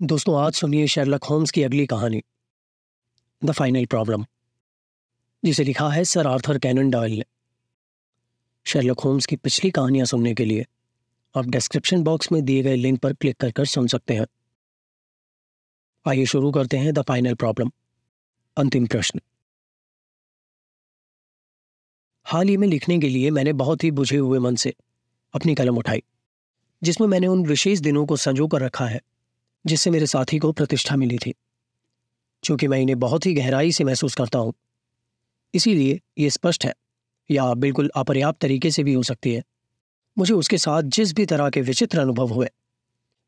दोस्तों, आज सुनिए शेरलक होम्स की अगली कहानी। द फाइनल प्रॉब्लम, जिसे लिखा है सर आर्थर कैनन डॉयल ने। शेरलक होम्स की पिछली कहानियाँ सुनने के लिए आप डिस्क्रिप्शन बॉक्स में दिए गए लिंक पर क्लिक कर कर सुन सकते हैं। आइए शुरू करते हैं द फाइनल प्रॉब्लम, अंतिम प्रश्न। हाल ही में लिखने के लिए मैंने बहुत ही बुझे हुए मन से अपनी कलम उठाई, जिसमें मैंने उन विशेष दिनों को संजो कर रखा है। जिससे मेरे साथी को प्रतिष्ठा मिली थी। चूँकि मैं इन्हें बहुत ही गहराई से महसूस करता हूँ। इसीलिए ये स्पष्ट है, या बिल्कुल अपर्याप्त तरीके से भी हो सकती है। मुझे उसके साथ जिस भी तरह के विचित्र अनुभव हुए,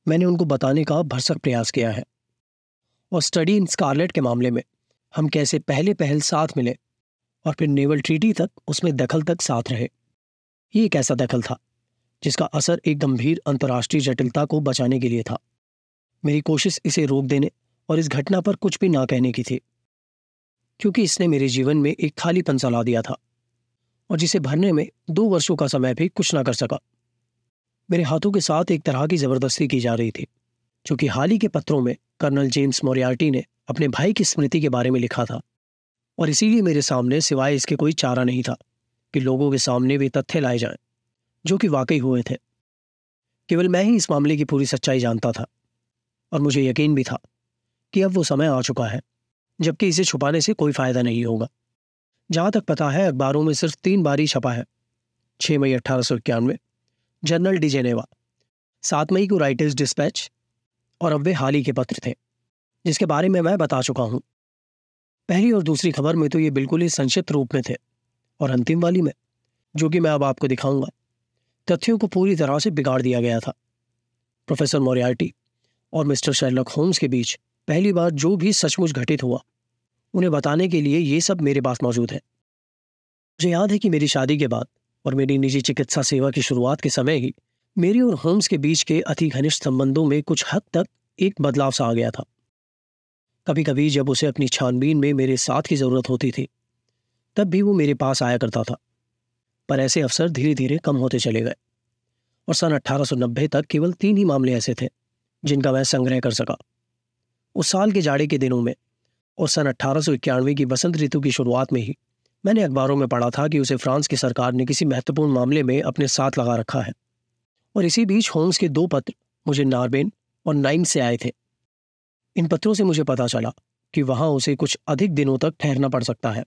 मैंने उनको बताने का भरसक प्रयास किया है। और स्टडी इन स्कारलेट के मामले में, हम कैसे पहले पहल साथ मिले, और फिर नेवल ट्रीटी तक उसमें दखल तक साथ रहे। ये एक ऐसा दखल था, जिसका असर एक गंभीर अंतर्राष्ट्रीय जटिलता को बचाने के लिए था। मेरी कोशिश इसे रोक देने और इस घटना पर कुछ भी ना कहने की थी, क्योंकि इसने मेरे जीवन में एक खालीपन ला दिया था और जिसे भरने में दो वर्षों का समय भी कुछ ना कर सका। मेरे हाथों के साथ एक तरह की ज़बरदस्ती की जा रही थी क्योंकि हाल ही के पत्रों में कर्नल जेम्स मोरियार्टी ने अपने भाई की स्मृति के बारे में लिखा था और इसीलिए मेरे सामने सिवाय इसके कोई चारा नहीं था कि लोगों के सामने वे तथ्य लाए जाएँ, जो कि वाकई हुए थे। केवल मैं ही इस मामले की पूरी सच्चाई जानता था। और मुझे यकीन भी था कि अब वो समय आ चुका है, जबकि इसे छुपाने से कोई फ़ायदा नहीं होगा। जहाँ तक पता है, अखबारों में सिर्फ़ तीन बार ही छपा है। छह मई अट्ठारह सौ इक्यानवे, जनरल डिजेनेवा सात मई को राइटर्स डिस्पैच, और अब वे हाल ही के पत्र थे, जिसके बारे में मैं बता चुका हूँ। पहली और दूसरी खबर में तो ये बिल्कुल ही संक्षिप्त रूप में थे, और अंतिम वाली में, जो कि मैं अब आपको दिखाऊँगा। तथ्यों को पूरी तरह से बिगाड़ दिया गया था। प्रोफेसर मोरियार्टी और मिस्टर शेरलॉक होम्स के बीच पहली बार जो भी सचमुच घटित हुआ, उन्हें बताने के लिए ये सब मेरे पास मौजूद है। मुझे याद है कि मेरी शादी के बाद और मेरी निजी चिकित्सा सेवा की शुरुआत के समय ही मेरी और होम्स के बीच के अति घनिष्ठ संबंधों में कुछ हद तक एक बदलाव सा आ गया था। कभी कभी जब उसे अपनी छानबीन में मेरे साथ की ज़रूरत होती थी, तब भी वो मेरे पास आया करता था, पर ऐसे अवसर धीरे धीरे कम होते चले गए और सन 1890 तक केवल तीन ही मामले ऐसे थे। जिनका मैं संग्रह कर सका। उस साल के जाड़े के दिनों में, और सन अट्ठारह की बसंत ऋतु की शुरुआत में ही, मैंने अखबारों में पढ़ा था कि उसे फ्रांस की सरकार ने किसी महत्वपूर्ण मामले में अपने साथ लगा रखा है। और इसी बीच होम्स के दो पत्र मुझे नारबेन और नाइन से आए थे। इन पत्रों से मुझे पता चला कि वहाँ उसे कुछ अधिक दिनों तक ठहरना पड़ सकता है।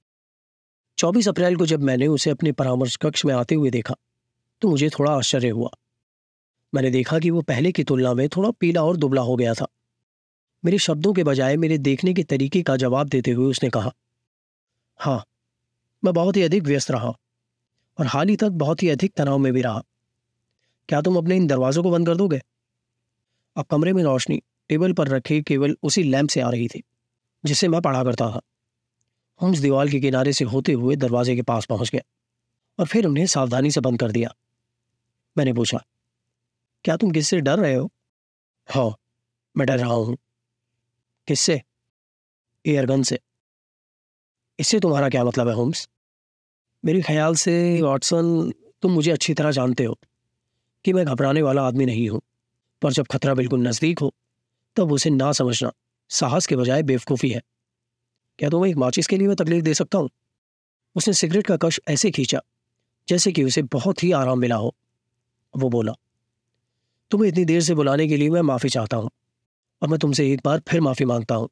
24 अप्रैल को जब मैंने उसे अपने परामर्श कक्ष में आते हुए देखा तो मुझे थोड़ा आश्चर्य हुआ। मैंने देखा कि वो पहले की तुलना में थोड़ा पीला और दुबला हो गया था। मेरे शब्दों के बजाय मेरे देखने के तरीके का जवाब देते हुए उसने कहा हाँ मैं बहुत ही अधिक व्यस्त रहा और हाल ही तक बहुत ही अधिक तनाव में भी रहा। क्या तुम अपने इन दरवाजों को बंद कर दोगे? अब कमरे में रोशनी, टेबल पर रखे केवल उसी लैंप से आ रही थी जिसे मैं पढ़ा करता था। होम्स दीवार के किनारे से होते हुए दरवाजे के पास पहुँच गया और फिर उन्हें सावधानी से बंद कर दिया। मैंने पूछा क्या तुम किससे डर रहे हो? हाँ मैं डर रहा हूँ। किससे? एयरगन से। इससे तुम्हारा क्या मतलब है होम्स? मेरे ख्याल से वॉटसन तुम मुझे अच्छी तरह जानते हो कि मैं घबराने वाला आदमी नहीं हूँ। पर जब खतरा बिल्कुल नज़दीक हो तब उसे ना समझना साहस के बजाय बेवकूफ़ी है। क्या तुम्हें एक माचिस के लिए मैं तकलीफ़ दे सकता हूँ? उसने सिगरेट का कश ऐसे खींचा जैसे कि उसे बहुत ही आराम मिला हो। वो बोला तुम्हें इतनी देर से बुलाने के लिए मैं माफ़ी चाहता हूँ। और मैं तुमसे एक बार फिर माफ़ी माँगता हूँ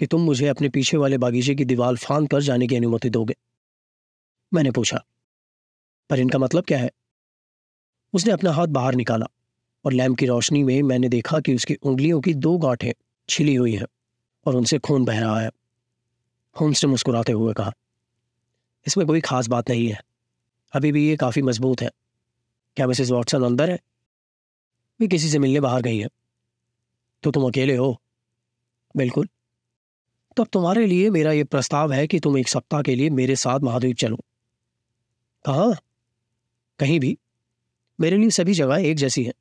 कि तुम मुझे अपने पीछे वाले बागीचे की दीवार फांद कर जाने की अनुमति दोगे। मैंने पूछा, पर इनका मतलब क्या है? उसने अपना हाथ बाहर निकाला और लैम्प की रोशनी में मैंने देखा कि उसकी उंगलियों की दो गांठें छिली हुई हैं और उनसे खून बह रहा है। होम्स ने मुस्कुराते हुए कहा, इसमें कोई खास बात नहीं है। अभी भी ये काफ़ी मज़बूत है। क्या मिसेस वॉटसन अंदर है? भी किसी से मिलने बाहर गई है। तो तुम अकेले हो। बिल्कुल। तो अब तुम्हारे लिए मेरा यह प्रस्ताव है कि तुम एक सप्ताह के लिए मेरे साथ महाद्वीप चलो। कहा? कहीं भी। मेरे लिए सभी जगह एक जैसी है।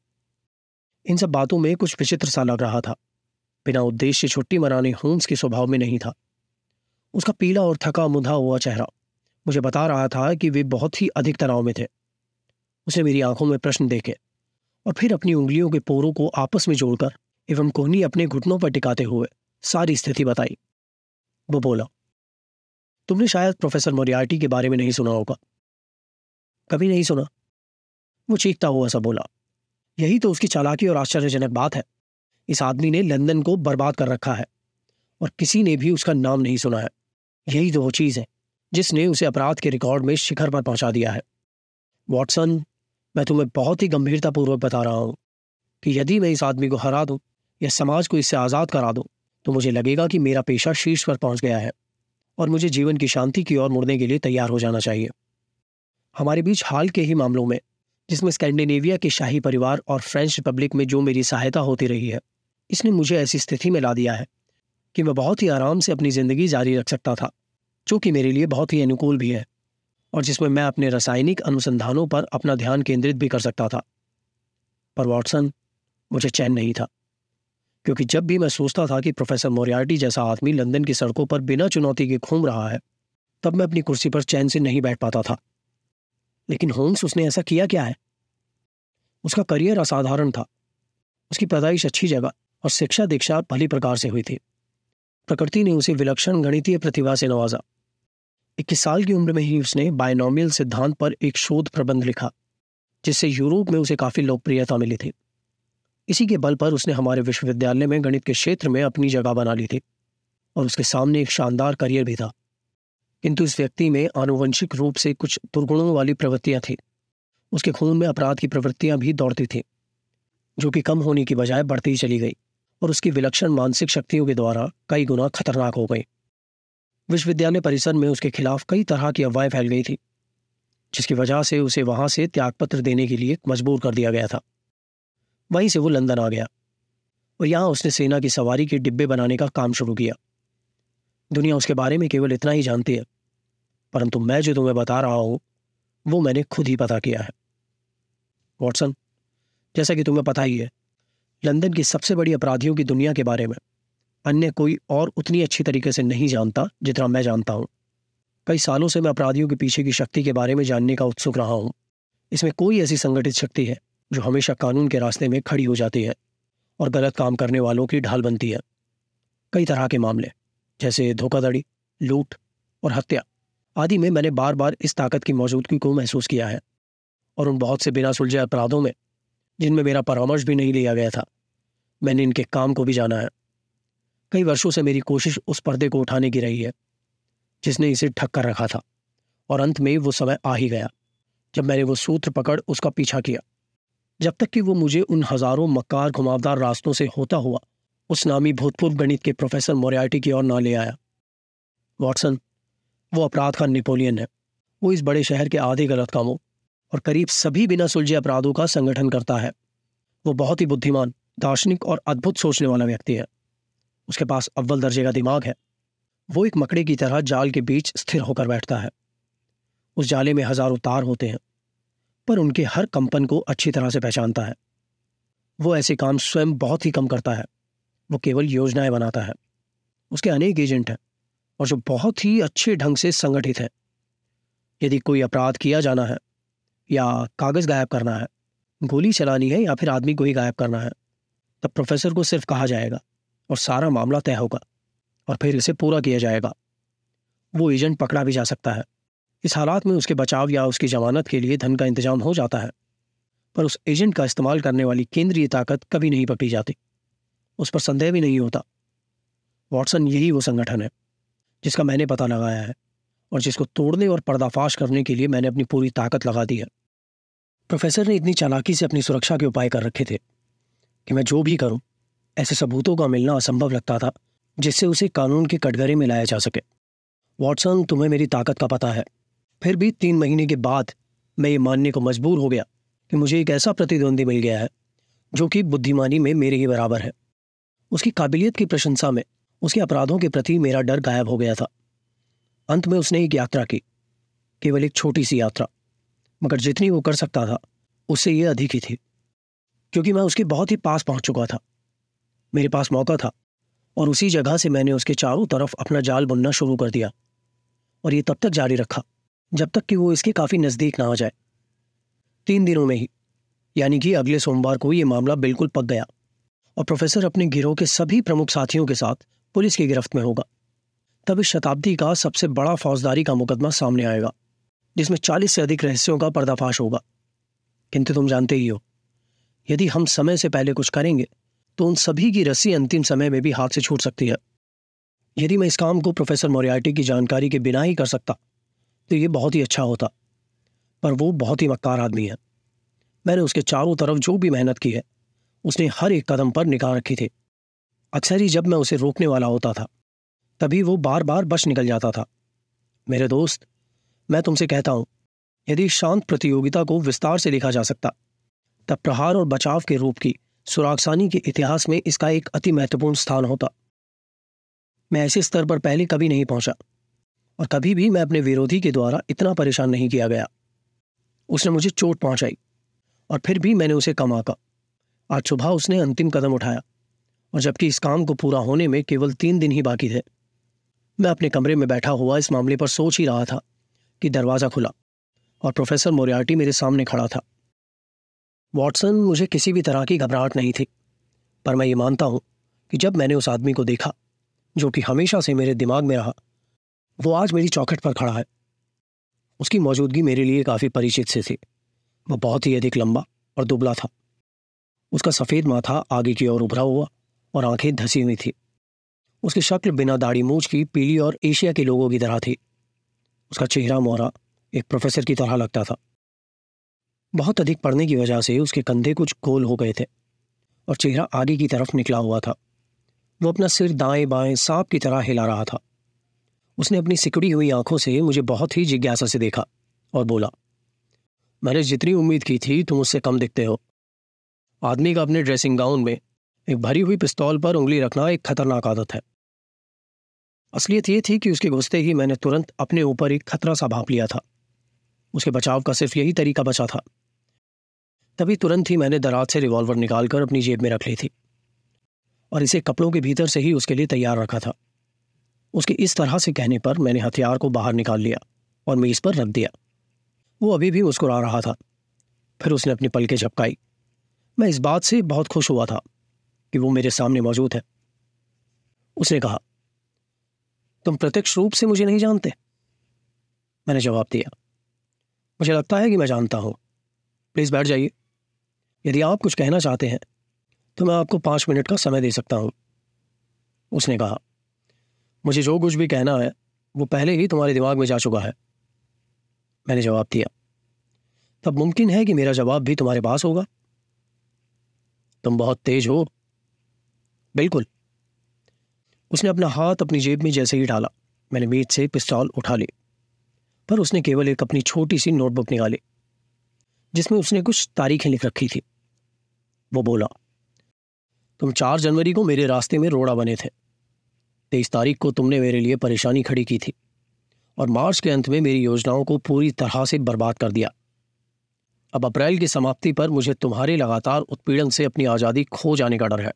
इन सब बातों में कुछ विचित्र सा लग रहा था। बिना उद्देश्य छुट्टी मनाने होम्स के स्वभाव में नहीं था। उसका पीला और थका मुंधा हुआ चेहरा मुझे बता रहा था कि वे बहुत ही अधिक तनाव में थे। उसे मेरी आँखों में प्रश्न देखे। और फिर अपनी उंगलियों के पोरों को आपस में जोड़कर एवं कोहनी अपने घुटनों पर टिकाते हुए सारी स्थिति बताई। वो बोला, तुमने शायद प्रोफेसर मोरियार्टी के बारे में नहीं सुना होगा। कभी नहीं सुना? वो चीखता हुआ सा बोला, यही तो उसकी चालाकी और आश्चर्यजनक बात है। इस आदमी ने लंदन को बर्बाद कर रखा है और किसी ने भी उसका नाम नहीं सुना है। यही तो वो चीज़ है जिसने उसे अपराध के रिकॉर्ड में शिखर पर पहुँचा दिया है। वॉटसन मैं तुम्हें बहुत ही गंभीरतापूर्वक बता रहा हूँ कि यदि मैं इस आदमी को हरा दूँ या समाज को इससे आज़ाद करा दूँ तो मुझे लगेगा कि मेरा पेशा शीर्ष पर पहुँच गया है और मुझे जीवन की शांति की ओर मुड़ने के लिए तैयार हो जाना चाहिए। हमारे बीच हाल के ही मामलों में, जिसमें स्कैंडिनेविया के शाही परिवार और फ्रेंच रिपब्लिक में जो मेरी सहायता होती रही है, इसने मुझे ऐसी स्थिति में ला दिया है कि मैं बहुत ही आराम से अपनी ज़िंदगी जारी रख सकता था, जो कि मेरे लिए बहुत ही अनुकूल भी है। और जिसमें मैं अपने रासायनिक अनुसंधानों पर अपना ध्यान केंद्रित भी कर सकता था। पर वॉटसन, मुझे चैन नहीं था, क्योंकि जब भी मैं सोचता था कि प्रोफेसर मोरियार्टी जैसा आदमी लंदन की सड़कों पर बिना चुनौती के घूम रहा है, तब मैं अपनी कुर्सी पर चैन से नहीं बैठ पाता था। लेकिन होम्स, उसने ऐसा किया क्या है? उसका करियर असाधारण था। उसकी पैदाइश अच्छी जगह और शिक्षा दीक्षा भली प्रकार से हुई थी। प्रकृति ने उसे विलक्षण गणितीय प्रतिभा से नवाजा। इक्कीस साल की उम्र में ही उसने बायनोमियल सिद्धांत पर एक शोध प्रबंध लिखा, जिससे यूरोप में उसे काफ़ी लोकप्रियता मिली थी। इसी के बल पर उसने हमारे विश्वविद्यालय में गणित के क्षेत्र में अपनी जगह बना ली थी और उसके सामने एक शानदार करियर भी था। किंतु इस व्यक्ति में आनुवंशिक रूप से कुछ दुर्गुणों वाली प्रवृत्तियाँ थी। उसके खून में अपराध की प्रवृत्तियाँ भी दौड़ती थीं, जो कि कम होने की बजाय बढ़ती चली गई और उसकी विलक्षण मानसिक शक्तियों के द्वारा कई गुना खतरनाक हो गई। विश्वविद्यालय परिसर में उसके खिलाफ कई तरह की अफवाहें फैल गई थी, जिसकी वजह से उसे वहाँ से त्यागपत्र देने के लिए मजबूर कर दिया गया था। वहीं से वो लंदन आ गया और यहाँ उसने सेना की सवारी के डिब्बे बनाने का काम शुरू किया। दुनिया उसके बारे में केवल इतना ही जानती है, परंतु मैं जो तुम्हें बता रहा हूँ, वो मैंने खुद ही पता किया है। वॉटसन, जैसा कि तुम्हें पता ही है, लंदन की सबसे बड़ी अपराधियों की दुनिया के बारे में। अन्य कोई और उतनी अच्छी तरीके से नहीं जानता जितना मैं जानता हूँ। कई सालों से मैं अपराधियों के पीछे की शक्ति के बारे में जानने का उत्सुक रहा हूँ। इसमें कोई ऐसी संगठित शक्ति है जो हमेशा कानून के रास्ते में खड़ी हो जाती है और गलत काम करने वालों की ढाल बनती है। कई तरह के मामले, जैसे धोखाधड़ी, लूट और हत्या, आदि में मैंने बार बार इस ताकत की मौजूदगी को महसूस किया है और उन बहुत से बिना सुलझे अपराधों में, जिनमें मेरा परामर्श भी नहीं लिया गया था, मैंने इनके काम को भी जाना है। कई वर्षों से मेरी कोशिश उस पर्दे को उठाने की रही है, जिसने इसे ढक कर रखा था, और अंत में वो समय आ ही गया, जब मैंने वो सूत्र पकड़ उसका पीछा किया। जब तक कि वो मुझे उन हज़ारों मक्कार घुमावदार रास्तों से होता हुआ, उस नामी भूतपूर्व गणित के प्रोफेसर मोरियाटी की ओर ना ले आया। वॉटसन, वो अपराध का नेपोलियन है। वो इस बड़े शहर के आधे गलत कामों और करीब सभी बिना सुलझे अपराधों का संगठन करता है। वो बहुत ही बुद्धिमान, दार्शनिक और अद्भुत सोचने वाला व्यक्ति है। उसके पास अव्वल दर्जे का दिमाग है। वो एक मकड़े की तरह जाल के बीच स्थिर होकर बैठता है। उस जाले में हज़ारों तार होते हैं, पर उनके हर कंपन को अच्छी तरह से पहचानता है। वो ऐसे काम स्वयं बहुत ही कम करता है। वो केवल योजनाएँ बनाता है। उसके अनेक एजेंट हैं और जो बहुत ही अच्छे ढंग से संगठित है। यदि कोई अपराध किया जाना है या कागज़ गायब करना है, गोली चलानी है या फिर आदमी को ही गायब करना है, तब प्रोफेसर को सिर्फ़ कहा जाएगा। और सारा मामला तय होगा और फिर इसे पूरा किया जाएगा। वो एजेंट पकड़ा भी जा सकता है। इस हालात में उसके बचाव या उसकी जमानत के लिए धन का इंतज़ाम हो जाता है, पर उस एजेंट का इस्तेमाल करने वाली केंद्रीय ताकत कभी नहीं पकड़ी जाती। उस पर संदेह भी नहीं होता। वॉटसन यही वो संगठन है, जिसका मैंने पता लगाया है और जिसको तोड़ने और पर्दाफाश करने के लिए मैंने अपनी पूरी ताकत लगा दी है। प्रोफेसर ने इतनी चालाकी से अपनी सुरक्षा के उपाय कर रखे थे कि मैं जो भी करूँ ऐसे सबूतों का मिलना असंभव लगता था, जिससे उसे कानून के कटघरे में लाया जा सके। वॉटसन, तुम्हें मेरी ताकत का पता है। फिर भी तीन महीने के बाद मैं ये मानने को मजबूर हो गया कि मुझे एक ऐसा प्रतिद्वंदी मिल गया है, जो कि बुद्धिमानी में मेरे ही बराबर है। उसकी काबिलियत की प्रशंसा में, उसके अपराधों के प्रति मेरा डर गायब हो गया था। अंत में उसने एक यात्रा की, केवल एक छोटी सी यात्रा, मगर जितनी वो कर सकता था, उससे ये अधिक ही थी, क्योंकि मैं उसके बहुत ही पास पहुँच चुका था। मेरे पास मौका था और उसी जगह से मैंने उसके चारों तरफ़ अपना जाल बुनना शुरू कर दिया और ये तब तक जारी रखा जब तक कि वो इसके काफ़ी नज़दीक ना आ जाए। तीन दिनों में ही, यानी कि अगले सोमवार को ये मामला बिल्कुल पक गया और प्रोफेसर अपने गिरोह के सभी प्रमुख साथियों के साथ पुलिस की गिरफ्त में होगा। तब इस शताब्दी का सबसे बड़ा फौजदारी का मुकदमा सामने आएगा, जिसमें चालीस से अधिक रहस्यों का पर्दाफाश होगा। किंतु तुम जानते ही हो, यदि हम समय से पहले कुछ करेंगे तो उन सभी की रस्सी अंतिम समय में भी हाथ से छूट सकती है। यदि मैं इस काम को प्रोफेसर मोरियाटी की जानकारी के बिना ही कर सकता तो ये बहुत ही अच्छा होता। पर वो बहुत ही मक्कार आदमी है। मैंने उसके चारों तरफ़ जो भी मेहनत की है, उसने हर एक कदम पर निकाह रखी थी। अक्सर ही जब मैं उसे रोकने वाला होता था, तभी वो बार बार बच निकल जाता था। मेरे दोस्त, मैं तुमसे कहता हूँ, यदि शांत प्रतियोगिता को विस्तार से लिखा जा सकता, तब प्रहार और बचाव के रूप की सुरागसानी के इतिहास में इसका एक अति महत्वपूर्ण स्थान होता। मैं ऐसे स्तर पर पहले कभी नहीं पहुँचा, और कभी भी मैं अपने विरोधी के द्वारा इतना परेशान नहीं किया गया। उसने मुझे चोट पहुंचाई, और फिर भी मैंने उसे कम आका। आज सुबह उसने अंतिम कदम उठाया, और जबकि इस काम को पूरा होने में केवल तीन दिन ही बाकी थे, मैं अपने कमरे में बैठा हुआ इस मामले पर सोच ही रहा था कि दरवाज़ा खुला, और प्रोफेसर मोरियार्टी मेरे सामने खड़ा था। वॉटसन मुझे किसी भी तरह की घबराहट नहीं थी, पर मैं ये मानता हूँ कि जब मैंने उस आदमी को देखा, जो कि हमेशा से मेरे दिमाग में रहा, वो आज मेरी चौखट पर खड़ा है। उसकी मौजूदगी मेरे लिए काफ़ी परिचित से थी। वह बहुत ही अधिक लंबा और दुबला था। उसका सफ़ेद माथा आगे की ओर उभरा हुआ और आँखें धसी हुई थी। उसकी शक्ल बिना दाढ़ी मूछ की पीली और एशिया के लोगों की तरह थी। उसका चेहरा मोहरा एक प्रोफेसर की तरह लगता था। बहुत अधिक पढ़ने की वजह से उसके कंधे कुछ गोल हो गए थे और चेहरा आगे की तरफ़ निकला हुआ था। वो अपना सिर दाएँ बाएँ सांप की तरह हिला रहा था। उसने अपनी सिकड़ी हुई आँखों से मुझे बहुत ही जिज्ञासा से देखा और बोला, मैंने जितनी उम्मीद की थी, तुम उससे कम दिखते हो। आदमी का अपने ड्रेसिंग गाउन में एक भरी हुई पिस्तौल पर उंगली रखना एक खतरनाक आदत है। असलियत यह थी कि उसके घुसते ही मैंने तुरंत अपने ऊपर एक खतरा सा भाप लिया था। उसके बचाव का सिर्फ़ यही तरीका बचा था। तभी तुरंत ही मैंने दराज से रिवॉल्वर निकालकर अपनी जेब में रख ली थी और इसे कपड़ों के भीतर से ही उसके लिए तैयार रखा था। उसके इस तरह से कहने पर मैंने हथियार को बाहर निकाल लिया और मेज पर रख दिया। वो अभी भी मुस्कुरा रहा था। फिर उसने अपनी पलकें झपकाई। मैं इस बात से बहुत खुश हुआ था कि वो मेरे सामने मौजूद है। उसने कहा, तुम प्रत्यक्ष रूप से मुझे नहीं जानते? मैंने जवाब दिया, मुझे लगता है कि मैं जानता हूँ। प्लीज़ बैठ जाइए। यदि आप कुछ कहना चाहते हैं तो मैं आपको पाँच मिनट का समय दे सकता हूँ। उसने कहा, मुझे जो कुछ भी कहना है, वो पहले ही तुम्हारे दिमाग में जा चुका है। मैंने जवाब दिया, तब मुमकिन है कि मेरा जवाब भी तुम्हारे पास होगा? तुम बहुत तेज हो। बिल्कुल। उसने अपना हाथ अपनी जेब में जैसे ही डाला, मैंने मेज से पिस्तौल उठा ली, पर उसने केवल एक अपनी छोटी सी नोटबुक निकाली, जिसमें उसने कुछ तारीखें लिख रखी थी। वो बोला, तुम चार जनवरी को मेरे रास्ते में रोड़ा बने थे। तेईस तारीख को तुमने मेरे लिए परेशानी खड़ी की थी और मार्च के अंत में मेरी योजनाओं को पूरी तरह से बर्बाद कर दिया। अब अप्रैल की समाप्ति पर मुझे तुम्हारे लगातार उत्पीड़न से अपनी आज़ादी खो जाने का डर है।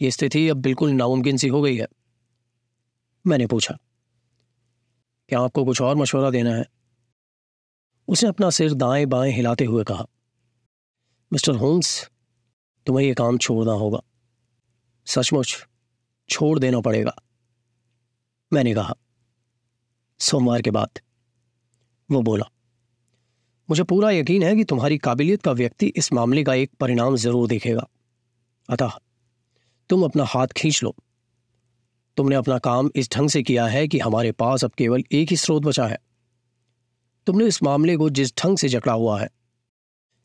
ये स्थिति अब बिल्कुल नामुमकिन सी हो गई है। मैंने पूछा, क्या आपको कुछ और मशवरा देना है? उसने अपना सिर दाएँ बाएँ हिलाते हुए कहा मिस्टर होम्स, तुम्हें यह काम छोड़ना होगा। सचमुच छोड़ देना पड़ेगा, मैंने कहा। सोमवार के बाद वो बोला, मुझे पूरा यकीन है कि तुम्हारी काबिलियत का व्यक्ति इस मामले का एक परिणाम ज़रूर देखेगा। अतः तुम अपना हाथ खींच लो। तुमने अपना काम इस ढंग से किया है कि हमारे पास अब केवल एक ही स्रोत बचा है। तुमने इस मामले को जिस ढंग से जकड़ा हुआ है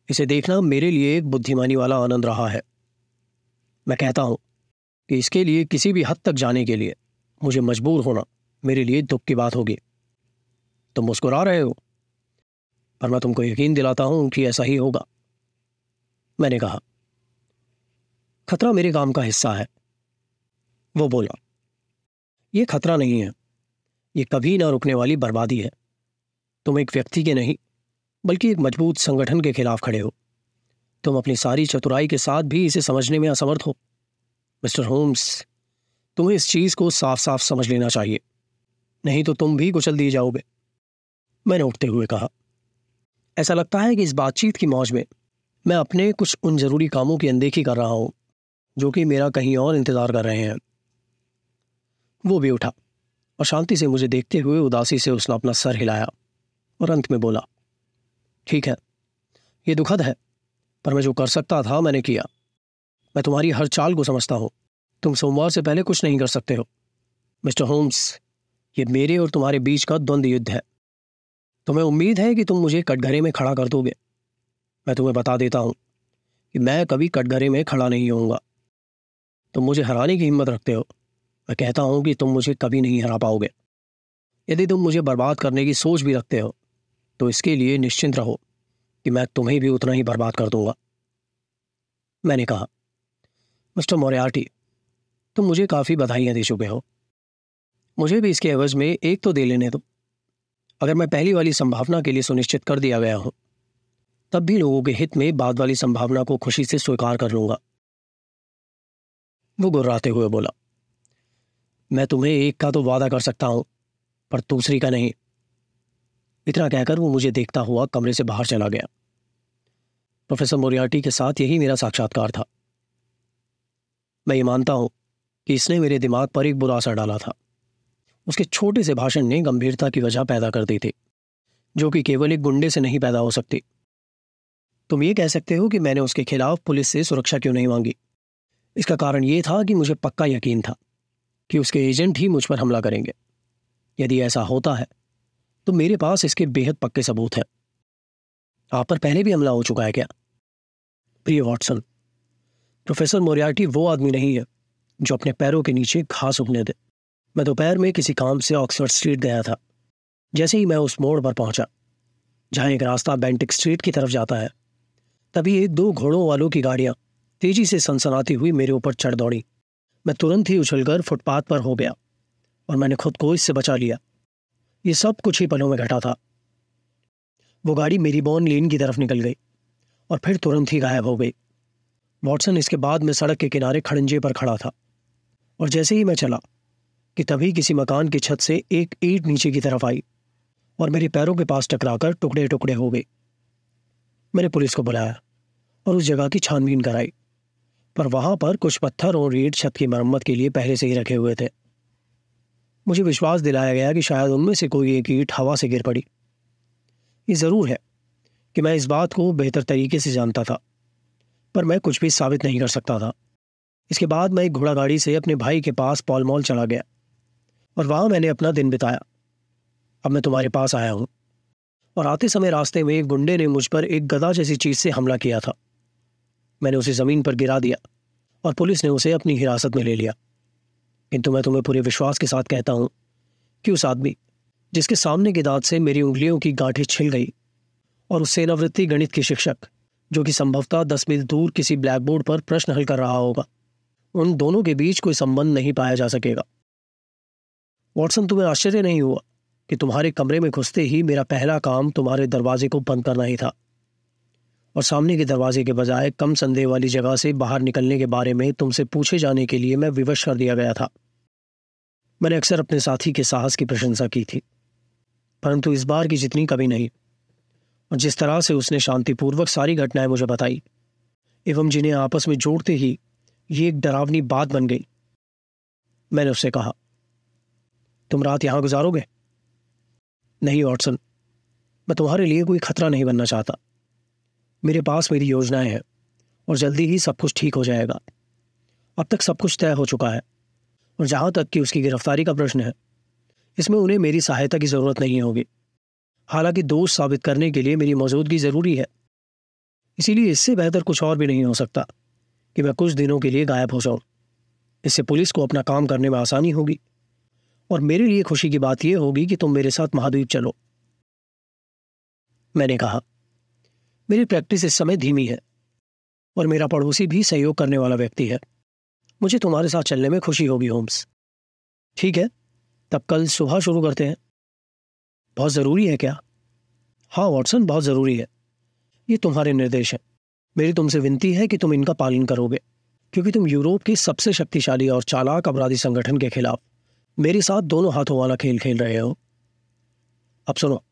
इसे देखना मेरे लिए एक बुद्धिमानी वाला आनंद रहा है। मैं कहता हूँ कि इसके लिए किसी भी हद तक जाने के लिए मुझे मजबूर होना मेरे लिए दुख की बात होगी। तुम मुस्कुरा रहे हो, पर मैं तुमको यकीन दिलाता हूँ कि ऐसा ही होगा। मैंने कहा, खतरा मेरे काम का हिस्सा है। वो बोला यह खतरा नहीं है, ये कभी ना रुकने वाली बर्बादी है। तुम एक व्यक्ति के नहीं बल्कि एक मज़बूत संगठन के खिलाफ खड़े हो। तुम अपनी सारी चतुराई के साथ भी इसे समझने में असमर्थ हो। मिस्टर होम्स, तुम्हें इस चीज़ को साफ़ साफ़ समझ लेना चाहिए। नहीं तो तुम भी कुचल दिए जाओगे, मैंने उठते हुए कहा। ऐसा लगता है कि इस बातचीत की मौज में मैं अपने कुछ उन ज़रूरी कामों की अनदेखी कर रहा हूँ, जो कि मेरा कहीं और इंतज़ार कर रहे हैं। वो भी उठा और शांति से मुझे देखते हुए उदासी से उसने अपना सर हिलाया और अंत में बोला ठीक है, ये दुखद है, पर मैं जो कर सकता था, मैंने किया। मैं तुम्हारी हर चाल को समझता हूँ। तुम सोमवार से पहले कुछ नहीं कर सकते हो। मिस्टर होम्स, ये मेरे और तुम्हारे बीच का द्वंद्व युद्ध है। तुम्हें उम्मीद है कि तुम मुझे कटघरे में खड़ा कर दोगे? मैं तुम्हें बता देता हूँ कि मैं कभी कटघरे में खड़ा नहीं होऊँगा। तुम मुझे हराने की हिम्मत रखते हो। मैं कहता हूँ कि तुम मुझे कभी नहीं हरा पाओगे। यदि तुम मुझे बर्बाद करने की सोच भी रखते हो तो इसके लिए निश्चिंत रहो कि मैं तुम्हें भी उतना ही बर्बाद कर दूँगा। मैंने कहा, मिस्टर मोरियार्टी, तुम मुझे काफ़ी बधाइयाँ दे चुके हो। मुझे भी इसके एवज में एक तो दे लेने दो। अगर मैं पहली वाली संभावना के लिए सुनिश्चित कर दिया गया हूँ, तब भी लोगों के हित में बाद वाली संभावना को खुशी से स्वीकार कर लूँगा। वो गुर्राते हुए बोला, मैं तुम्हें एक का तो वादा कर सकता हूँ, पर दूसरी का नहीं। इतना कहकर वो मुझे देखता हुआ कमरे से बाहर चला गया। प्रोफेसर मोरियार्टी के साथ यही मेरा साक्षात्कार था। मैं ये मानता हूँ कि इसने मेरे दिमाग पर एक बुरा असर डाला था। उसके छोटे से भाषण ने गंभीरता की वजह पैदा कर दी थी, जो कि केवल एक गुंडे से नहीं पैदा हो सकती। तुम ये कह सकते हो कि मैंने उसके खिलाफ पुलिस से सुरक्षा क्यों नहीं मांगी? इसका कारण यह था कि मुझे पक्का यकीन था कि उसके एजेंट ही मुझ पर हमला करेंगे। यदि ऐसा होता है तो मेरे पास इसके बेहद पक्के सबूत हैं। आप पर पहले भी हमला हो चुका है क्या? प्रिय वॉटसन, प्रोफेसर मोरियार्टी वो आदमी नहीं है जो अपने पैरों के नीचे घास उगने दे। मैं दोपहर में किसी काम से ऑक्सफर्ड स्ट्रीट गया था। जैसे ही मैं उस मोड़ पर पहुँचा, जहाँ एक रास्ता बेंटिक स्ट्रीट की तरफ़ जाता है, तभी एक दो घोड़ों वालों की गाड़ियाँ तेज़ी से सनसनाती हुई मेरे ऊपर चढ़ दौड़ी। मैं तुरंत ही उछलकर फुटपाथ पर हो गया और मैंने खुद को इससे बचा लिया। ये सब कुछ ही पलों में घटा था। वो गाड़ी मेरी बॉन लेन की तरफ़ निकल गई और फिर तुरंत ही गायब हो गई। वॉटसन इसके बाद में सड़क के किनारे खड़ंजे पर खड़ा था और जैसे ही मैं चला कि तभी किसी मकान की छत से एक ईट नीचे की तरफ़ आई और मेरे पैरों के पास टकराकर टुकड़े टुकड़े हो गए। मैंने पुलिस को बुलाया और उस जगह की छानबीन कराई, पर वहाँ पर कुछ पत्थर और ईट छत की मरम्मत के लिए पहले से ही रखे हुए थे। मुझे विश्वास दिलाया गया कि शायद उनमें से कोई एक ईट हवा से गिर पड़ी। ये ज़रूर है कि मैं इस बात को बेहतर तरीके से जानता था, पर मैं कुछ भी साबित नहीं कर सकता था। इसके बाद मैं एक घोड़ा गाड़ी से अपने भाई के पास पॉल मॉल चला गया और वहाँ मैंने अपना दिन बिताया। अब मैं तुम्हारे पास आया हूँ और आते समय रास्ते में एक गुंडे ने मुझ पर एक गदा जैसी चीज़ से हमला किया था। मैंने उसे ज़मीन पर गिरा दिया और पुलिस ने उसे अपनी हिरासत में ले लिया। किंतु मैं तुम्हें पूरे विश्वास के साथ कहता हूँ कि उस आदमी, जिसके सामने के दांत से मेरी उंगलियों की गांठें छिल गई और उस सेनावृत्ति गणित की शिक्षक, जो कि संभवतः दस मील दूर किसी ब्लैक बोर्ड पर प्रश्न हल कर रहा होगा, उन दोनों के बीच कोई संबंध नहीं पाया जा सकेगा। वॉटसन, तुम्हें आश्चर्य नहीं हुआ कि तुम्हारे कमरे में घुसते ही मेरा पहला काम तुम्हारे दरवाजे को बंद करना ही था? और सामने के दरवाजे के बजाय कम संदेह वाली जगह से बाहर निकलने के बारे में तुमसे पूछे जाने के लिए मैं विवश कर दिया गया था। मैंने अक्सर अपने साथी के साहस की प्रशंसा की थी, परंतु इस बार की जितनी कभी नहीं, और जिस तरह से उसने शांतिपूर्वक सारी घटनाएँ मुझे बताई, एवं जिन्हें आपस में जोड़ते ही ये एक डरावनी बात बन गई, मैंने उससे कहा, तुम रात यहाँ गुजारोगे? नहीं, वॉटसन, मैं तुम्हारे लिए कोई खतरा नहीं बनना चाहता। मेरे पास मेरी योजनाएँ हैं और जल्दी ही सब कुछ ठीक हो जाएगा। अब तक सब कुछ तय हो चुका है और जहाँ तक कि उसकी गिरफ्तारी का प्रश्न है, इसमें उन्हें मेरी सहायता की ज़रूरत नहीं होगी। हालाँकि दोष साबित करने के लिए मेरी मौजूदगी ज़रूरी है। इसीलिए इससे बेहतर कुछ और भी नहीं हो सकता कि मैं कुछ दिनों के लिए गायब हो जाऊँ। इससे पुलिस को अपना काम करने में आसानी होगी और मेरे लिए खुशी की बात यह होगी कि तुम मेरे साथ महाद्वीप चलो। मैंने कहा। मेरी प्रैक्टिस इस समय धीमी है और मेरा पड़ोसी भी सहयोग करने वाला व्यक्ति है। मुझे तुम्हारे साथ चलने में खुशी होगी, होम्स। ठीक है, तब कल सुबह शुरू करते हैं। बहुत ज़रूरी है क्या? हाँ वॉटसन, बहुत ज़रूरी है। ये तुम्हारे निर्देश हैं। मेरी तुमसे विनती है कि तुम इनका पालन करोगे, क्योंकि तुम यूरोप के सबसे शक्तिशाली और चालाक अपराधी संगठन के खिलाफ मेरे साथ दोनों हाथों वाला खेल खेल रहे हो। अब सुनो,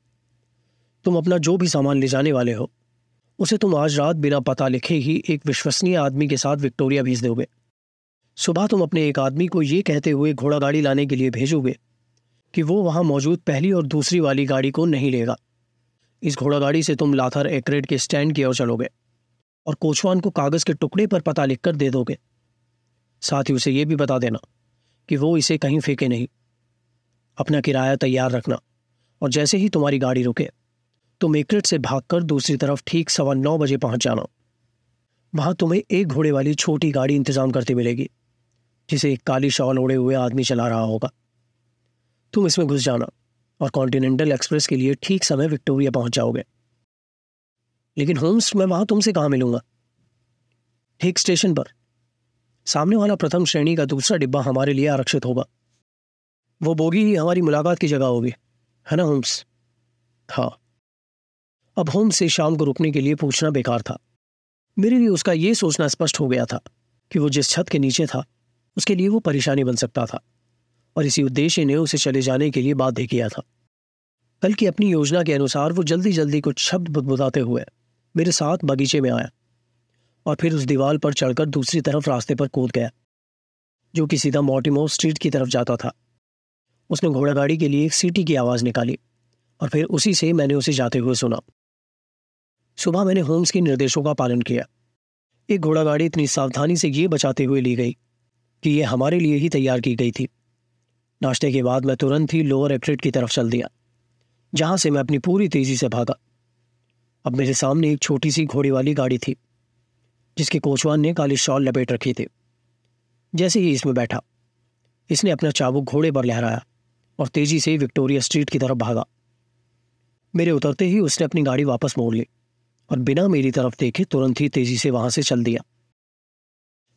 तुम अपना जो भी सामान ले जाने वाले हो उसे तुम आज रात बिना पता लिखे ही एक विश्वसनीय आदमी के साथ विक्टोरिया भेज दोगे। सुबह तुम अपने एक आदमी को ये कहते हुए घोड़ा गाड़ी लाने के लिए भेजोगे कि वो वहाँ मौजूद पहली और दूसरी वाली गाड़ी को नहीं लेगा। इस घोड़ा गाड़ी से तुम लाथर एक्रेड के स्टैंड की ओर चलोगे और कोचवान को कागज़ के टुकड़े पर पता लिखकर दे दोगे। साथ ही उसे यह भी बता देना कि वो इसे कहीं फेंके नहीं। अपना किराया तैयार रखना और जैसे ही तुम्हारी गाड़ी रुके तुम एकरेट से भागकर दूसरी तरफ़ ठीक सवा नौ बजे पहुँच जाना। वहाँ तुम्हें एक घोड़े वाली छोटी गाड़ी इंतज़ाम करती मिलेगी, जिसे एक काली शॉल ओढ़े हुए आदमी चला रहा होगा। तुम इसमें घुस जाना और कॉन्टिनेंटल एक्सप्रेस के लिए ठीक समय विक्टोरिया पहुँच जाओगे। लेकिन होम्स, मैं वहाँ तुमसे कहाँ मिलूँगा? ठीक स्टेशन पर। सामने वाला प्रथम श्रेणी का दूसरा डिब्बा हमारे लिए आरक्षित होगा। वो बोगी ही हमारी मुलाकात की जगह होगी, है ना होम्स? हाँ। अब होम से शाम को रुकने के लिए पूछना बेकार था। मेरे लिए उसका यह सोचना स्पष्ट हो गया था कि वो जिस छत के नीचे था, उसके लिए वो परेशानी बन सकता था और इसी उद्देश्य ने उसे चले जाने के लिए बाध्य किया था। कल की अपनी योजना के अनुसार वो जल्दी जल्दी कुछ शब्द बुदबुदाते हुए मेरे साथ बगीचे में आया और फिर उस दीवार पर चढ़कर दूसरी तरफ़ रास्ते पर कूद गया, जो कि सीधा मोटिमो स्ट्रीट की तरफ़ जाता था। उसने घोड़ागाड़ी के लिए एक सीटी की आवाज़ निकाली और फिर उसी से मैंने उसे जाते हुए सुना। सुबह मैंने होम्स के निर्देशों का पालन किया। एक घोड़ा गाड़ी इतनी सावधानी से ये बचाते हुए ली गई कि यह हमारे लिए ही तैयार की गई थी। नाश्ते के बाद मैं तुरंत ही लोअर एक्ट्रेट की तरफ़ चल दिया, जहाँ से मैं अपनी पूरी तेज़ी से भागा। अब मेरे सामने एक छोटी सी घोड़े वाली गाड़ी थी, जिसके कोचवान ने काली शॉल लपेट रखी थी। जैसे ही इसमें बैठा, इसने अपना चाबुक घोड़े पर लहराया और तेज़ी से विक्टोरिया स्ट्रीट की तरफ़ भागा। मेरे उतरते ही उसने अपनी गाड़ी वापस मोड़ ली। और बिना मेरी तरफ़ देखे तुरंत ही तेज़ी से वहाँ से चल दिया।